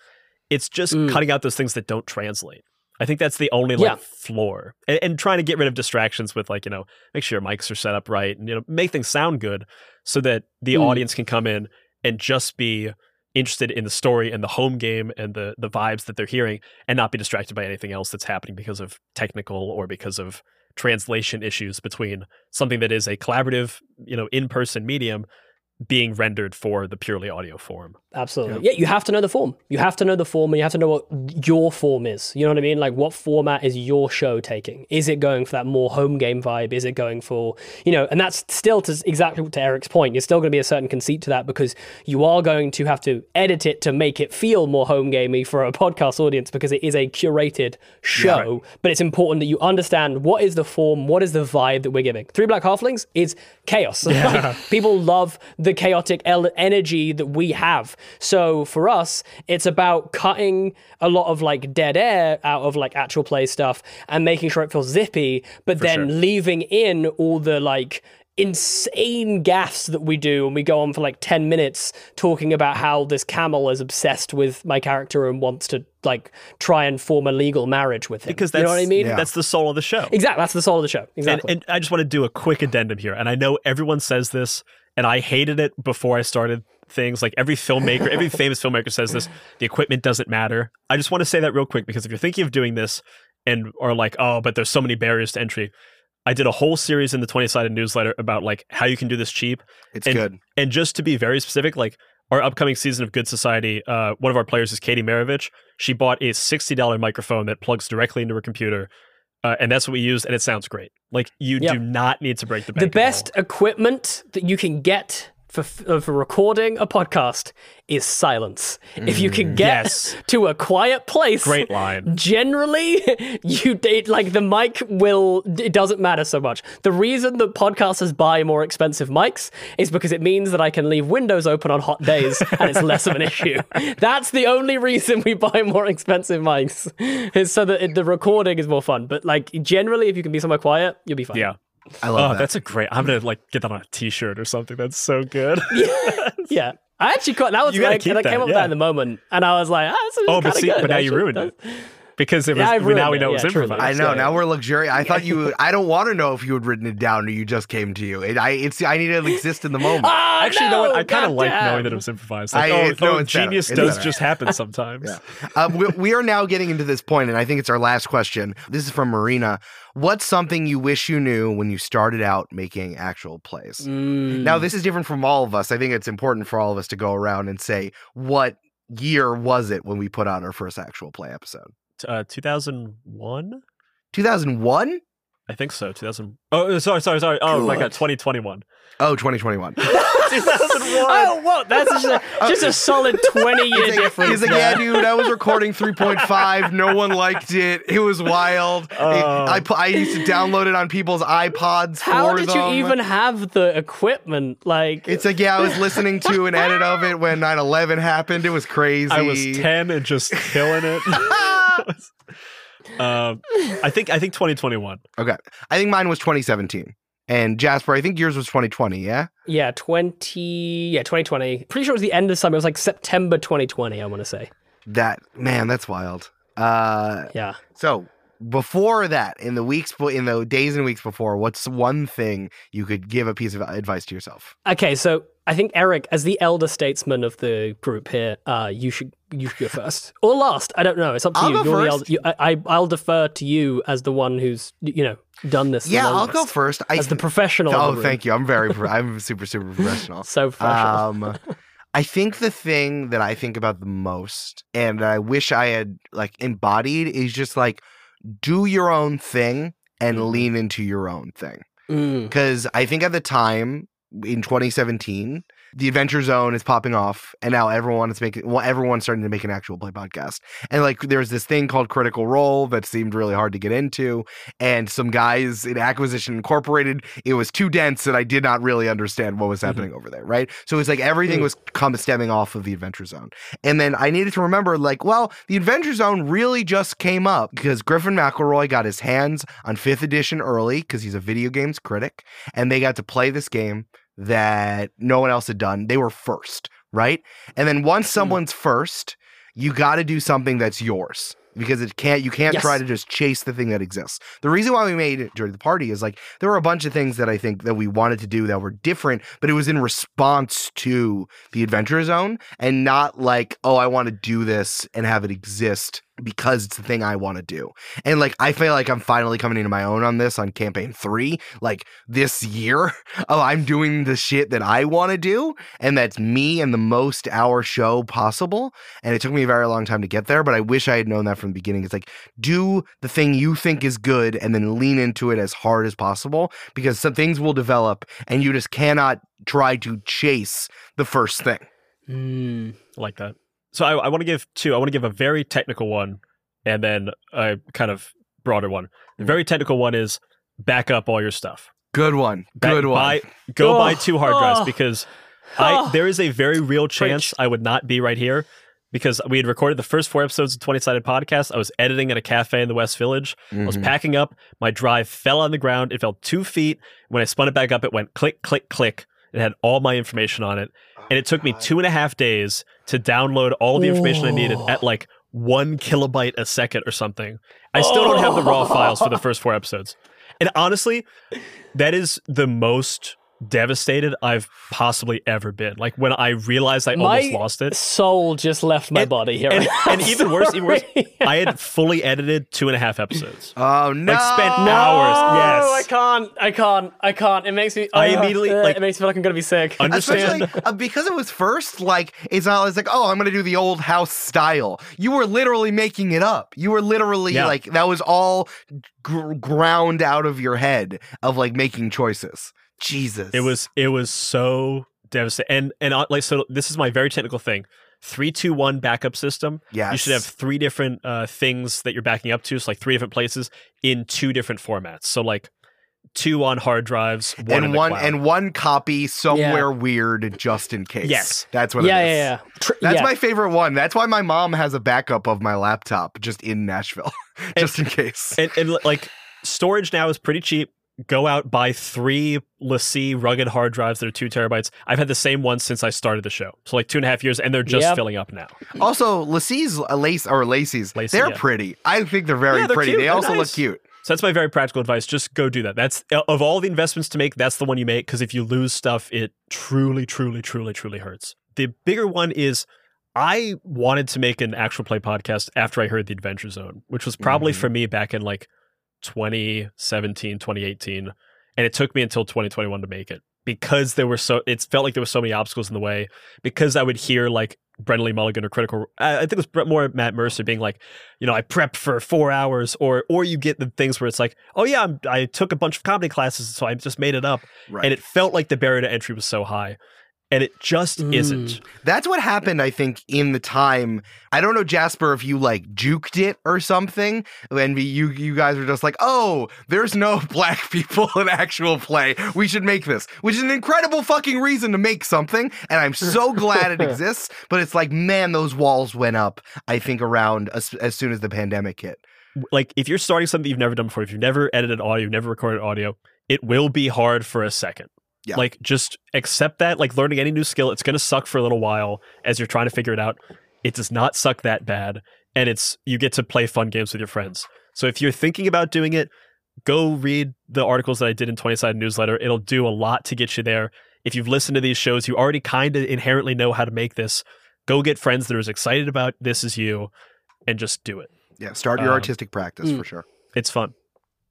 It's just Mm. cutting out those things that don't translate. I think that's the only like Yeah. floor, and, and trying to get rid of distractions with like you know make sure your mics are set up right, and you know make things sound good, so that the Mm. audience can come in and just be interested in the story and the home game and the the vibes that they're hearing, and not be distracted by anything else that's happening because of technical or because of translation issues between something that is a collaborative, you know, in person medium being rendered for the purely audio form. Absolutely. Yeah. you have to know the form. You have to know the form and you have to know what your form is. You know what I mean? Like what format is your show taking? Is it going for that more home game vibe? Is it going for, you know, and that's still to exactly to Eric's point. You're still going to be a certain conceit to that because you are going to have to edit it to make it feel more home gamey for a podcast audience because it is a curated show. But it's important that you understand what is the form, what is the vibe that we're giving. Three Black Halflings is chaos. [LAUGHS] Like, people love the chaotic el- energy that we have. So for us, it's about cutting a lot of like dead air out of like actual play stuff and making sure it feels zippy, but then sure. leaving in all the like insane gaffs that we do and we go on for like 10 minutes talking about how this camel is obsessed with my character and wants to like try and form a legal marriage with him Because you that's know what i mean Yeah. that's the soul of the show. exactly that's the soul of the show And, exactly and I just want to do a quick addendum here. And I know everyone says this, and I hated it before I started things. Like every filmmaker, every [LAUGHS] famous filmmaker says this the equipment doesn't matter. I just want to say that real quick because if you're thinking of doing this and are like, oh, but there's so many barriers to entry. I did a whole series in the 20 sided newsletter about like how you can do this cheap. It's And- good. And just to be very specific, like our upcoming season of Good Society, uh, one of our players is Katie Maravich. She bought a $60 microphone that plugs directly into her computer. Uh, and that's what we used, and it sounds great. Like you Yep. do not need to break the bank. the best equipment that you can get for, uh, for recording a podcast is silence. if you can get yes. to a quiet place, Great line. Generally, [LAUGHS] you date like the mic will. It doesn't matter so much. The reason that podcasters buy more expensive mics is because it means that I can leave windows open on hot days and it's less of an issue. [LAUGHS] That's the only reason we buy more expensive mics, is so that it, the recording is more fun. But like generally, if you can be somewhere quiet, you'll be fine. Yeah. I Oh, love that. that's a great. I'm gonna like get that on a T-shirt or something. That's so good. [LAUGHS] [LAUGHS] yeah. I actually caught that was You like, I came that, up with that in the moment, and I was like, ah, this is oh, but see, good, but now you ruined it because it was. Yeah, I we- now we know it was Yeah, improvised. I know. Yeah, Now yeah. we're luxurious. I thought you. I don't want to know if you had written it down or you just came to you. It, I. It's. I need to exist in the moment. Ah, [LAUGHS] Actually, you know what? no, I kind of like knowing that it was improvised. Like, I- oh, it- no, oh, it's genius It's does better. just happen sometimes. Uh, we, we are now getting into this point, and I think it's our last question. This is from Marina. What's something you wish you knew when you started out making actual plays? Mm. Now, this is different from all of us. I think it's important for all of us to go around and say what year was it when we put out our first actual play episode? Uh, 2001, 2001? I think so. 2000. Oh, sorry, sorry, sorry. Oh my god, 2021. Oh, 2021. [LAUGHS] 2001. Oh, whoa, that's just a, just a solid 20 [LAUGHS] year He's like, difference. he's like, yeah, dude, I was recording 3.5. No one liked it. It was wild. It- Oh. I, I used to download it on people's iPods How for did them. you even have the equipment? Like, It's like, yeah, I was listening to an edit of it when 9 11 happened. It was crazy. I was 10 and just killing it. [LAUGHS] um, I think I think 2021. Okay. I think mine was 2017. And Jasper, I think yours was 2020, yeah? Yeah, 20. Yeah, 2020. Pretty sure it was the end of summer. It was like September 2020, I want to say. That, man, that's wild. Uh, Yeah. so before that, in the weeks, in the days and weeks before, what's one thing you could give a piece of advice to yourself? Okay, so I think Eric, as the elder statesman of the group here, uh, you should you should go first or last. I don't know. It's up to I'll you. go You're the elder, you, I, I I'll defer to you as the one who's you know done this. Yeah, I'll go first. I, as the professional. oh, the thank you. I'm very, pro- I'm super, super professional. [LAUGHS] So professional. Um, I think the thing that I think about the most, and I wish I had like embodied, is just like do your own thing and Mhm. lean into your own thing. Mm. Because I think at the time in 2017, the Adventure Zone is popping off, and now everyone is making, well, everyone's starting to make an actual play podcast. And like, there's this thing called Critical Role that seemed really hard to get into, and some guys in Acquisition Incorporated, it was too dense, and I did not really understand what was happening over there, right? So it's like everything Mm. was come stemming off of the Adventure Zone, and then I needed to remember, like, well, the Adventure Zone really just came up because Griffin McElroy got his hands on Fifth Edition early because he's a video games critic, and they got to play this game that no one else had done. They were first, right? And then once someone's first, you got to do something that's yours because it can't you can't Yes. try to just chase the thing that exists. The reason why we made it during the party is like there were a bunch of things that I think that we wanted to do that were different, but it was in response to the adventure zone and not like, oh, I want to do this and have it exist because it's the thing I want to do. And like I feel like I'm finally coming into my own on this on campaign 3 like this year. [LAUGHS] Oh, I'm doing the shit that I want to do and that's me and the most hour show possible. And it took me a very long time to get there, but I wish I had known that from the beginning. It's like do the thing you think is good and then lean into it as hard as possible because some things will develop and you just cannot try to chase the first thing. Mm. I like that. So I, I want to give two. I want to give a very technical one and then a kind of broader one. The very technical one is back up all your stuff. Good one. Back- Good one. Buy, go Oh, buy two hard drives oh. because I there is a very real chance. I would not be right here because we had recorded the first four episodes of 20 Sided Podcast. I was editing at a cafe in the West Village. I was Mhm. packing up. My drive fell on the ground. It fell two feet. When I spun it back up, it went click, click, click. It had all my information on it. Oh, and it took me two and a half days to download all the information I needed at like one kilobyte a second or something. I still don't have the raw files for the [LAUGHS] first four episodes. And honestly, that is the most devastated I've possibly ever been. Like when I realized I almost lost it. soul just left my And- body here. And, [LAUGHS] and even worse, even worse, I had fully edited two and a half episodes. [LAUGHS] Oh no! Like, spent No, hours, yes. I can't. I can't. I can't. It makes me. I uh, immediately, uh, like- It makes me feel like I'm gonna be sick. [LAUGHS] Understand? Especially uh, because it was first, like it's not it's like, oh, I'm gonna do the old house style. You were literally making it up. You were literally Yeah. like that was all gr- ground out of your head of like making choices. Jesus, It was it was so devastating. And and uh, like so, this is my very technical thing. Three, two, one backup system. yes. You should have three different uh, things that you're backing up to, so like three different places in two different formats. So like two on hard drives, one in and the one cloud. and one copy somewhere weird just in case. Yes. that's what. yeah, it is. yeah, yeah. Tr- That's yeah. my favorite one. That's why my mom has a backup of my laptop just in Nashville, [LAUGHS] just in case. and, and like storage now is pretty cheap. Go out buy three LaCie rugged hard drives that are two terabytes. I've had the same ones since I started the show, so like two and a half years, and they're just Yep. filling up now. Also, Lacey's uh, lace or Lacey's, Lacey, they're yeah. pretty. I think they're very Yeah, they're pretty. cute. They They're also look cute. So that's my very practical advice. Just go do that. That's of all the investments to make, that's the one you make because if you lose stuff, it truly, truly, truly, truly hurts. The bigger one is I wanted to make an actual play podcast after I heard the Adventure Zone, which was probably Mhm. for me back in like 2017, 2018. And it took me until 2021 to make it because there were so, it felt like there were so many obstacles in the way because I would hear like Brennan Lee Mulligan or Critical, I I think it was more Matt Mercer being like, you know, I prepped for four hours, or or you get the things where it's like, oh yeah, I'm, I took a bunch of comedy classes, so I just made it up, Right. and it felt like the barrier to entry was so high, and it just Mm. isn't. That's what happened, I think, in the time. I don't know, Jasper, if you like juked it or something, and you you guys were just like, oh, there's no [LAUGHS] black people in actual play. We should make this, which is an incredible fucking reason to make something, and I'm so glad it [LAUGHS] exists. But it's like, man, those walls went up. I think around as, as soon as the pandemic hit. Like if you're starting something you've never done before, if you've never edited audio, you've never recorded audio, it will be hard for a second. Yeah. Like just accept that. Like learning any new skill, it's gonna suck for a little while as you're trying to figure it out. It does not suck that bad, and it's you get to play fun games with your friends. So if you're thinking about doing it, go read the articles that I did in 20 sided newsletter. It'll do a lot to get you there. If you've listened to these shows, you already kind of inherently know how to make this. Go get friends that are as excited about this as you and just do it. Yeah, start your Um, artistic practice mm. for sure. It's fun.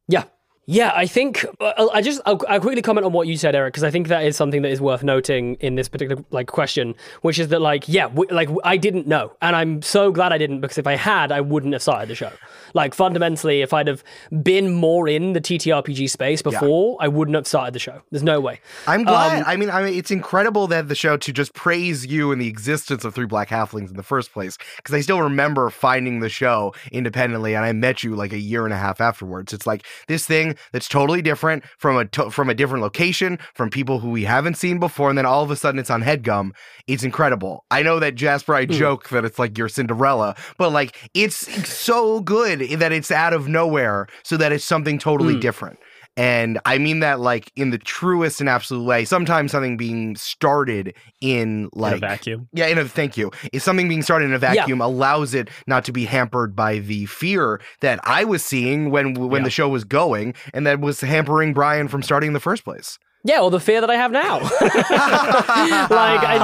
Yeah. Yeah, I think uh, I just I'll, I'll quickly comment on what you said, Eric, because I think that is something that is worth noting in this particular like question, which is that like yeah, w- like I didn't know, and I'm so glad I didn't because if I had, I wouldn't have started the show. Like fundamentally, if I'd have been more in the TTRPG space before, I wouldn't have started the show. There's no way. I'm glad. Um, I mean, I mean, it's incredible that the show to just praise you and the existence of Three Black Halflings in the first place. Because I still remember finding the show independently, and I met you like a year and a half afterwards. It's like this thing that's totally different from a to- from a different location, from people who we haven't seen before, and then all of a sudden it's on Headgum. It's incredible. I know that Jasper, I joke that it's like your Cinderella, but like it's so good that it's out of nowhere, so that it's something totally Mm. different. And I mean that like in the truest and absolute way. Sometimes something being started in like in a vacuum. yeah, in a thank you. Is something being started in a vacuum allows it not to be hampered by the fear that I was seeing when when Yeah. the show was going, and that was hampering Brian from starting in the first place. Yeah, or the fear that I have now. [LAUGHS] like I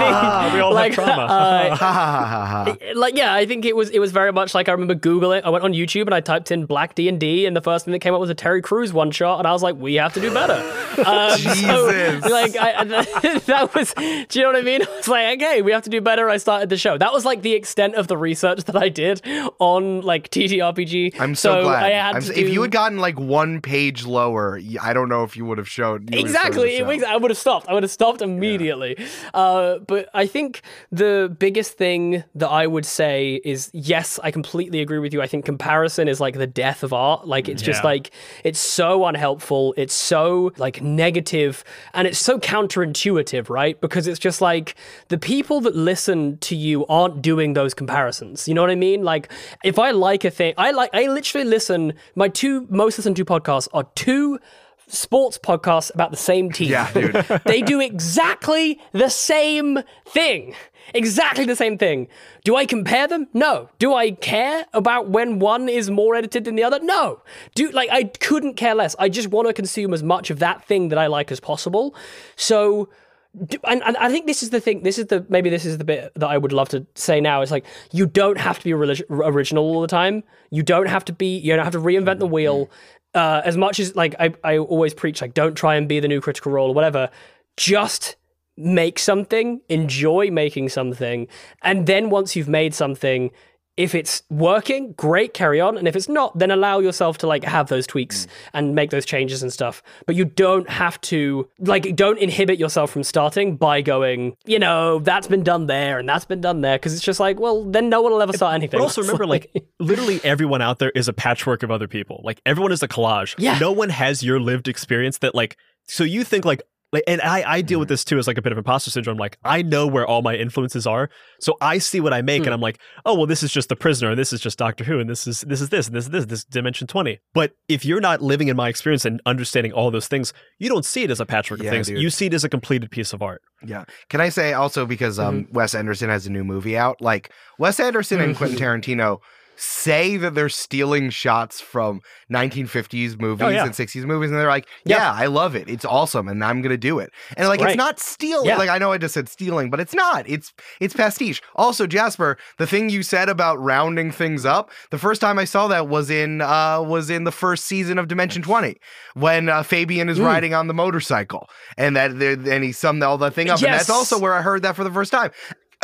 think We all have like, trauma. uh, [LAUGHS] like yeah i think it was it was very much like i remember googling i went on youtube and i typed in black d&d and the first thing that came up was a terry Crews one shot and i was like we have to do better [LAUGHS] um, so, Jesus. like I, that was do you know what i mean i was like okay we have to do better i started the show that was like the extent of the research that i did on like ttrpg I'm so, glad. i had I'm to if you had gotten like one page lower, I don't know if you would have showed. you would have started the Exactly. Ex- I would have stopped. I would have stopped immediately. Uh, but I think the biggest thing that I would say is yes, I completely agree with you. I think comparison is like the death of art. Like it's just like it's so unhelpful. It's so like negative and it's so counterintuitive, right? Because it's just like the people that listen to you aren't doing those comparisons. You know what I mean? Like if I like a thing, I like I literally listen. My two most listened to podcasts are two sports podcasts about the same team. Yeah, dude. [LAUGHS] they do exactly the same thing. Exactly the same thing. Do I compare them? No. Do I care about when one is more edited than the other? No. Do like I couldn't care less. I just want to consume as much of that thing that I like as possible. So and, and I think this is the thing. This is the maybe this is the bit that I would love to say now. It's like you don't have to be relig- original all the time. You don't have to be. You don't have to reinvent the mm-hmm. wheel. Uh, as much as like I, I always preach, like don't try and be the new critical role or whatever. Just make something, enjoy making something, and then once you've made something, if it's working, great, carry on. And if it's not, then allow yourself to like have those tweaks mm. and make those changes and stuff. But you don't have to like don't inhibit yourself from starting by going, you know, that's been done there and that's been done there. Cause it's just like, well, then no one will ever start anything. But also remember, like, [LAUGHS] literally everyone out there is a patchwork of other people. Like everyone is a collage. Yeah. No one has your lived experience that like so you think like like and I, I deal with this too as like a bit of imposter syndrome. Like I know where all my influences are. So I see what I make and I'm like, oh well this is just the prisoner, and this is just Doctor Who, and this is this is this, and this is this, this is Dimension 20. But if you're not living in my experience and understanding all those things, you don't see it as a patchwork Yeah, of things. dude. You see it as a completed piece of art. Yeah. Can I say also because um Mm-hmm. Wes Anderson has a new movie out, like Wes Anderson and Quentin Tarantino say that they're stealing shots from 1950s movies Oh, yeah. and 60s movies and they're like, "Yeah, I love it. It's awesome and I'm to do it." And like it's not stealing. Yeah. Like I know I just said stealing, but it's not. It's it's pastiche. Also, Jasper, the thing you said about rounding things up, the first time I saw that was in uh was in the first season of Dimension 20 when uh, Fabian is Mm. riding on the motorcycle and that there and he summed all that thing up and that's also where I heard that for the first time.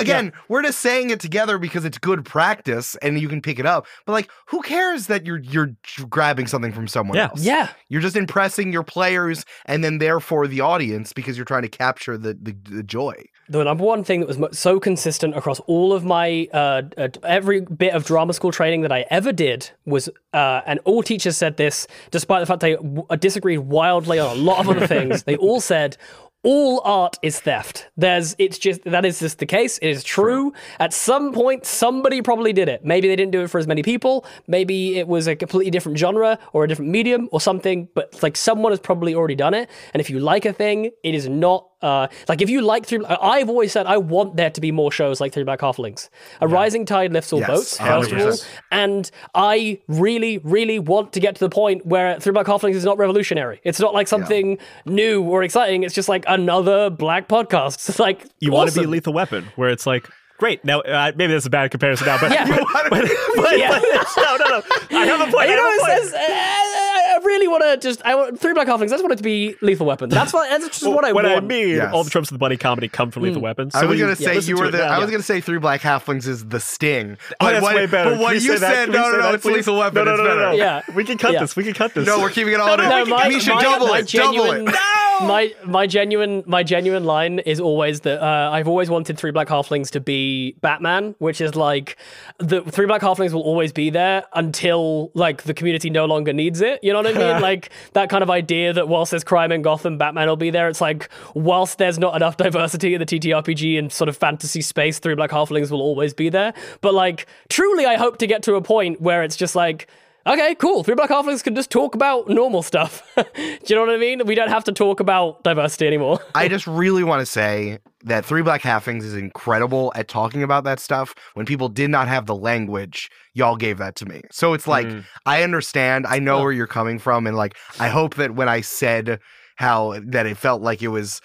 Again, we're just saying it together because it's good practice and you can pick it up. But like, who cares that you're you're grabbing something from someone Yeah. else? yeah. You're just impressing your players and then therefore the audience because you're trying to capture the the, the joy. the number one thing that was so consistent across all of my uh, uh, every bit of drama school training that I ever did was, uh, and all teachers said this, despite the fact they w- uh, disagreed wildly on a lot of other things. They all said all art is theft. There's it's just that is just the case. It is true. At some point somebody probably did it. Maybe they didn't do it for as many people. Maybe it was a completely different genre or a different medium or something, but like someone has probably already done it. And if you like a thing, it is not uh, like if you like three, I've always said I want there to be more shows like Three Black Halflings. A rising tide lifts all Yes, boats, first of all, 100%. and I really, really want to get to the point where Three Black Halflings is not revolutionary. It's not like something new or exciting. It's just like another black podcast. [LAUGHS] It's like You want to be awesome. Lethal Weapon, where it's like, great. Now, uh, maybe that's a bad comparison now, but [LAUGHS] [LAUGHS] Yeah. but, but, Yeah. no, no, no. I have a point. You know, have a point. it's, I, I really want to just. I want three black halflings. I just want it to be lethal weapon. That's what. That's just [LAUGHS] what I what want. I mean, Yes. all the tropes of the bunny comedy come from Lethal Weapon. So I was gonna you say listen you were the. now- I was gonna say Three Black Halflings is the sting. Oh, But that's what, way better. But what Please you say that. said, no, no, no, it's. Lethal Weapon. No, no, it's no, no, no. Yeah. we can cut Yeah. this. We can cut this. No, we're keeping it all in. No, my, we should double it. Double genuine, it. My my genuine my genuine line is always that uh, I've always wanted Three Black Halflings to be Batman, which is like the Three Black Halflings will always be there until like the community no longer needs it. You know what I mean? [LAUGHS] like that kind of idea that whilst there's crime in Gotham, Batman will be there. It's like whilst there's not enough diversity in the TTRPG and sort of fantasy space, Three Black Halflings will always be there. But like truly, I hope to get to a point where it's just like. Okay, cool. Three Black Halflings can just talk about normal stuff. [LAUGHS] Do you know what I mean? We don't have to talk about diversity anymore. [LAUGHS] I just really want to say that Three Black Halflings is incredible at talking about that stuff. When people did not have the language, y'all gave that to me. So it's like, Mm. I understand. I know where you're coming from. And like, I hope that when I said how that it felt like it was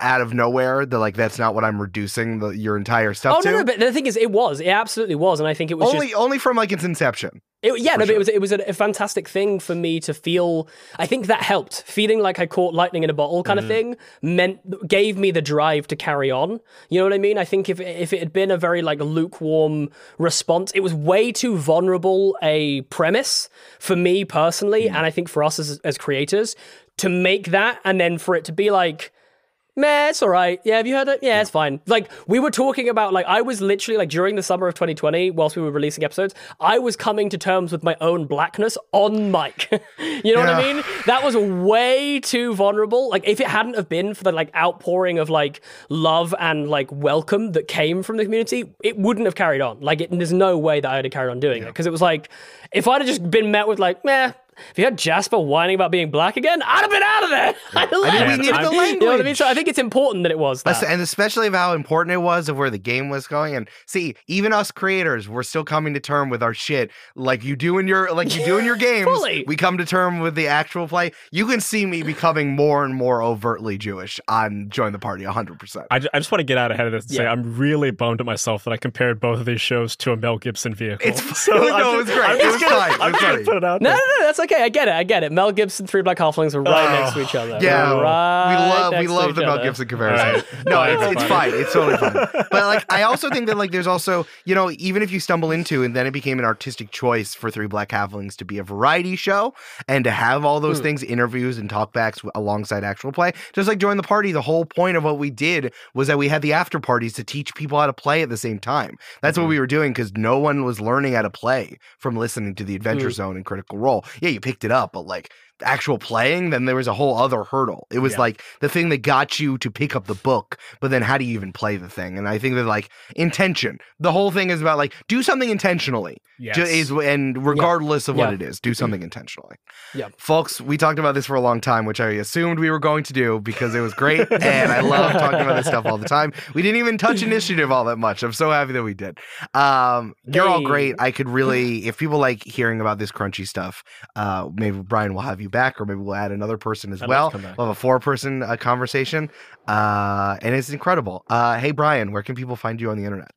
out of nowhere, that like, that's not what I'm reducing the, your entire stuff Oh to. no, no, but the thing is, it was, it absolutely was, and I think it was only, just, only from like its inception. it, yeah, no, but it was, it was a, a fantastic thing for me to feel. I think that helped. Feeling like I caught lightning in a bottle, kind of mm-hmm. thing, meant gave me the drive to carry on. You know what I mean? I think if if it had been a very like lukewarm response, it was way too vulnerable a premise for me personally, mm. and I think for us as as creators to make that, and then for it to be like. Meh, it's all right. Yeah, have you heard it? Yeah, it's fine. Like we were talking about, like I was literally like during the summer of 2020, whilst we were releasing episodes, I was coming to terms with my own blackness on mic. [LAUGHS] you know what I mean? That was way too vulnerable. Like if it hadn't have been for the like outpouring of like love and like welcome that came from the community, it wouldn't have carried on. Like it, there's no way that I'd have carried on doing it because it was like if I'd have just been met with like, meh. If you had Jasper whining about being black again, I'd have been out of there. [LAUGHS] I'd I mean, we needed the You know what I mean? So I think it's important that it was that. And especially of how important it was of where the game was going. And see, even us creators, we're still coming to term with our shit. Like you do in your like you do in your [LAUGHS] games. Fully. We come to term with the actual play. You can see me becoming more and more overtly Jewish on Join the Party 100%. I, ju- I just want to get out ahead of this and say Yeah. I'm really bummed at myself that I compared both of these shows to a Mel Gibson vehicle. It's [LAUGHS] no, I'm it was great. I'm It just was gonna- fine. I'm was just gonna put it out No, there. no, no, that's okay. I get it. I get it. Mel Gibson, Three Black Halflings are right Oh, next to each other. Yeah, right we love we love each the Mel. Gibson comparison. All right. No, it's, it's fine. It's totally fine. [LAUGHS] But like, I also think that like, there's also you know, even if you stumble into and then it became an artistic choice for Three Black Halflings to be a variety show and to have all those Hmm. things, interviews and talkbacks alongside actual play, just like Join the Party. The whole point of what we did was that we had the after parties to teach people how to play at the same time. That's Mm-hmm. what we were doing because no one was learning how to play from listening to the Adventure Mm. Zone and Critical Role. Yeah, you picked it up, but like actual playing, then there was a whole other hurdle. It was Yeah. like the thing that got you to pick up the book, but then how do you even play the thing? And I think that like intention, the whole thing is about like do something intentionally. Yes. Is and regardless of what Yeah. it is, do something intentionally. Yeah. folks, we talked about this for a long time, which I assumed we were going to do because it was great, [LAUGHS] and I love talking about this stuff all the time. We didn't even touch initiative all that much. I'm so happy that we did. Um, you're all great. I could really, [LAUGHS] if people like hearing about this crunchy stuff, uh, maybe Brian will have you back, or maybe we'll add another person as I'd well. back. We'll have a four person uh, conversation, uh, and it's incredible. Uh, hey, Brian, where can people find you on the internet?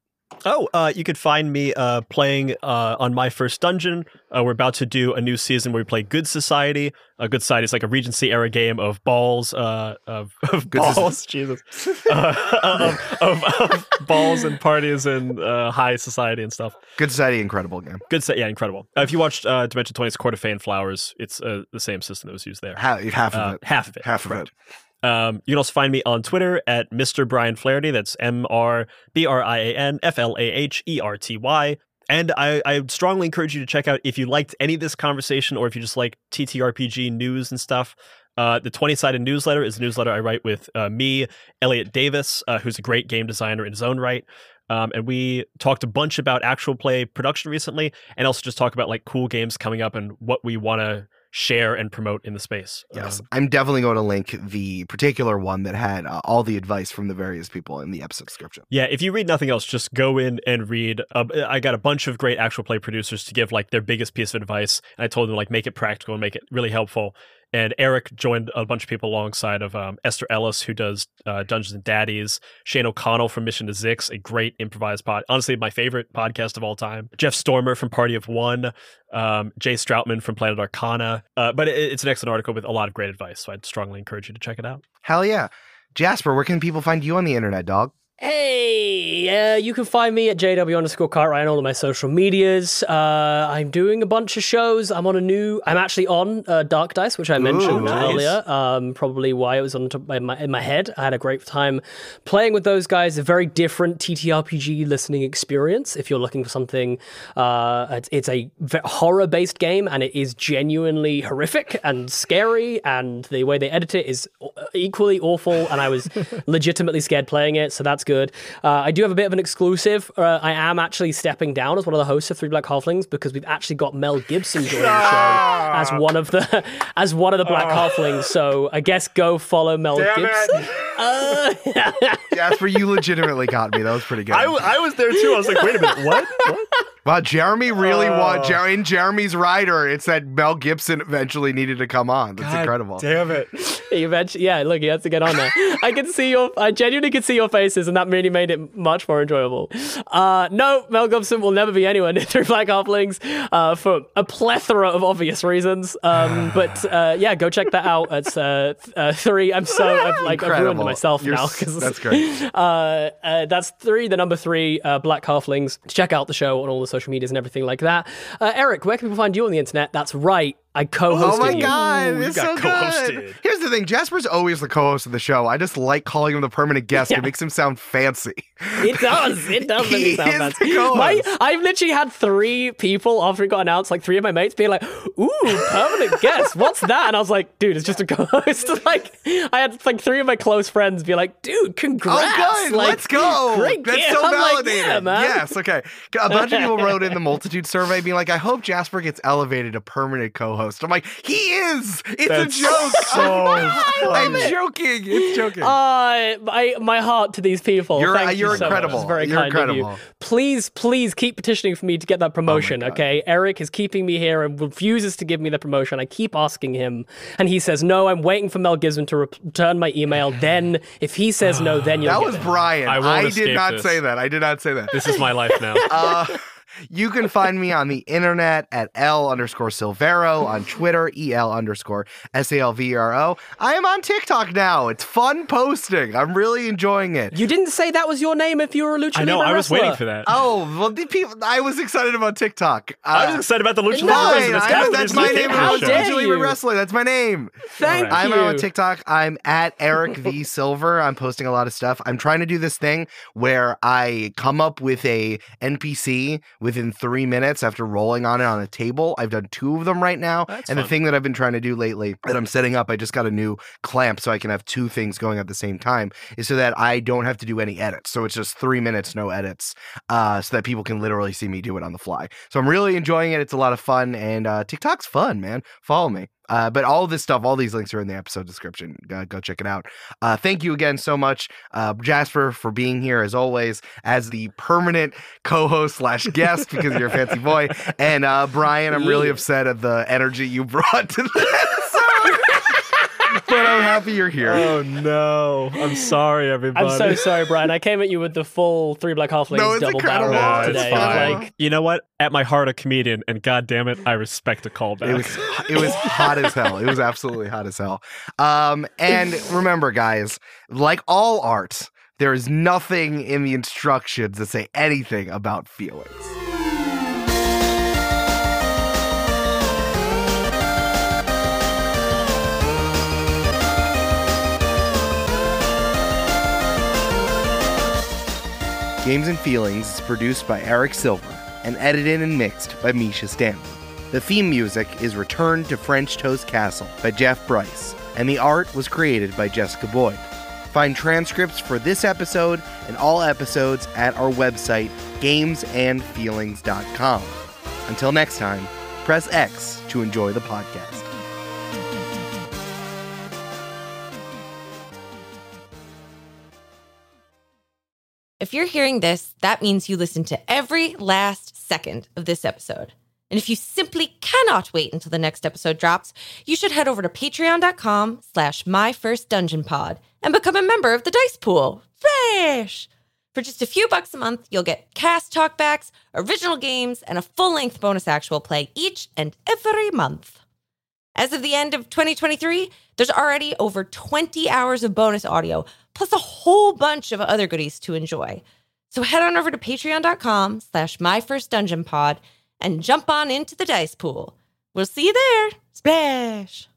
Oh, uh, you could find me uh, playing uh, on my first dungeon. Uh, we're about to do a new season where we play Good Society. Uh, Good Society is like a Regency era game of balls, uh, of, [LAUGHS] of balls, Jesus, [LAUGHS] uh, of, of, of balls and parties and uh, high society and stuff. Good Society, incredible game. Good, yeah, incredible. Uh, if you watched uh, Dimension 20's Court of Fey Flowers, it's uh, the same system that was used there. Half, half of it. half of it. Half of correct. it. Um, you can also find me on Twitter at Mr. Brian Flaherty. That's M R B R I A N F L A H E R T Y. And I, I strongly encourage you to check out if you liked any of this conversation or if you just like TTRPG news and stuff. Uh, the 20 sided newsletter is a newsletter I write with uh, me, Elliot Davis, uh, who's a great game designer in his own right. Um, and we talked a bunch about actual play production recently, and also just talk about like cool games coming up and what we want to share and promote in the space. Yes, Um, I'm definitely going to link the particular one that had uh, all the advice from the various people in the episode description. yeah, if you read nothing else, just go in and read. Uh, I got a bunch of great actual play producers to give like their biggest piece of advice, and I told them like make it practical and make it really helpful. And Eric joined a bunch of people alongside of um, Esther Ellis, who does uh, Dungeons and Daddies, Shane O'Connell from Mission to Zyx, a great improvised pod, honestly my favorite podcast of all time. Jeff Stormer from Party of One, um, Jay Stroutman from Planet Arcana. Uh, but it, it's an excellent article with a lot of great advice, so I'd strongly encourage you to check it out. Hell yeah. Jasper, where can people find you on the internet, dog? Hey, uh, you can find me at JW underscore Cartwright on all of my social medias. Uh, I'm doing a bunch of shows. I'm on a new. I'm actually on uh, Dark Dice, which I mentioned nice. earlier. Um, probably why it was on top of my, in my head. I had a great time playing with those guys. A very different TTRPG listening experience. If you're looking for something, uh, it's, it's a horror based game, and it is genuinely horrific and scary. And the way they edit it is equally awful. And I was [LAUGHS] legitimately scared playing it, so that's good. Uh, I do have a bit of an exclusive. Uh, I am actually stepping down as one of the hosts of Three Black Halflings because we've actually got Mel Gibson joining the show as one of the [LAUGHS] as one of the Black Halflings. So I guess go follow Mel Gibson. [LAUGHS] Uh, [LAUGHS] Jasper, you legitimately got me. That was pretty good. I, w- I was there too. I was like, wait a minute, what? what? Wow, Jeremy really Oh. want Jer- in Jeremy's rider. It said Mel Gibson eventually needed to come on. That's incredible. Damn it. eventually, yeah. Look, he has to get on there. I can see your. I genuinely could see your faces, and that really made it much more enjoyable. Uh, no, Mel Gibson will never be anywhere near [LAUGHS] Three Black Halflings uh, for a plethora of obvious reasons. Um, [SIGHS] but uh, yeah, go check that out. It's uh, th- uh, three. I'm so I've, like I've ruined myself You're now because that's great. [LAUGHS] uh, uh, that's three, the number three, uh, Black Halflings. Check out the show on all the social medias and everything like that. Uh, Eric, where can people find you on the internet? That's right. I co-hosted Oh my you. god, it's so co-hosted. good. Here's the thing: Jasper's always the co-host of the show. I just like calling him the permanent guest. Yeah. It makes him sound fancy. It does. It [LAUGHS] does make He me sound fancy. My, I've literally had three people after it got announced, like three of my mates, being like, "Ooh, permanent guest. What's that?" And I was like, "Dude, it's just a co-host." [LAUGHS] like, I had like three of my close friends be like, "Dude, oh, congrats! Oh, good. Like, Let's go. Great That's game." so I'm like, yeah, man. Yes. Okay. A bunch of people wrote in the [LAUGHS] multitude survey being like, "I hope Jasper gets elevated to permanent co-host." I'm like, he is. It's That's a joke. so [LAUGHS] I'm funny. joking. It's joking. Uh, my, my heart to these people. You're- Thank you're you so much. incredible. It's very You're kind of incredible. Oh you. Please, please keep petitioning for me to get that promotion, God. okay? Eric is keeping me here and refuses to give me the promotion. I keep asking him, and he says, no, I'm waiting for Mel Gibson to return my email. [SIGHS] Then, if he says no, then you'll that get was it. Brian. I I, did not this. say that. I did not say that. This is my life now. Uh, [LAUGHS] you can find me on the internet at L underscore Silvero, on Twitter, EL underscore S A L V E R O. I am on TikTok now. It's fun posting. I'm really enjoying it. You didn't say that was your name if you were a lucha I know. Libre I was wrestler. waiting for that. Oh, well, the people, I was excited about TikTok. I Uh, was excited about the Lucha Fine, Libre. I- that's my name. How I was dare Lucha Libre you. Wrestler. That's my name. Thank All right. I'm on TikTok. I'm at Eric V [LAUGHS] Silver. I'm posting a lot of stuff. I'm trying to do this thing where I come up with a NPC within three minutes after rolling on it on a table. I've done two of them right now. That's and the thing that I've been trying to do lately that I'm setting up, I just got a new clamp so I can have two things going at the same time, is so that I don't have to do any edits. So it's just three minutes, no edits, uh, so that people can literally see me do it on the fly. So I'm really enjoying it. It's a lot of fun, and uh, TikTok's fun, man. Follow me. Uh, but all of this stuff, all these links are in the episode description. Go, go check it out. Uh, thank you again so much, uh, Jasper, for being here as always as the permanent co-host slash guest because you're a fancy boy. And uh, Brian, I'm really [LAUGHS] upset at the energy you [LAUGHS] brought to episode. [LAUGHS] but I'm happy you're here. Oh no! I'm sorry, everybody. I'm so sorry, Brian. I came at you with the full three Black Halflings No, it's double barrel incredible. No, today. fine. Like, you know what? At my heart, a comedian, and god damn it, I respect a callback. It was it was hot as hell. It was absolutely hot as hell. Um, and remember, guys, like all art, there is nothing in the instructions that say anything about feelings. Games and Feelings is produced by Eric Silver and edited and mixed by Misha Stanley. The theme music is Return to French Toast Castle by Jeff Bryce. and the art was created by Jessica Boyd. Find transcripts for this episode and all episodes at our website, gamesandfeelings.com. Until next time, press X to enjoy the podcast. If you're hearing this, that means you listened to every last second of this episode. And if you simply cannot wait until the next episode drops, you should head over to patreon.com slash myfirstdungeonpod and become a member of the Dice Pool. Fresh! For just a few bucks a month, you'll get cast talkbacks, original games, and a full-length bonus actual play each and every month. As of the end of 2023, there's already over 20 hours of bonus audio, plus a whole bunch of other goodies to enjoy. So head on over to patreon.com slash myfirstdungeonpod and jump on into the dice pool. We'll see you there. Splash!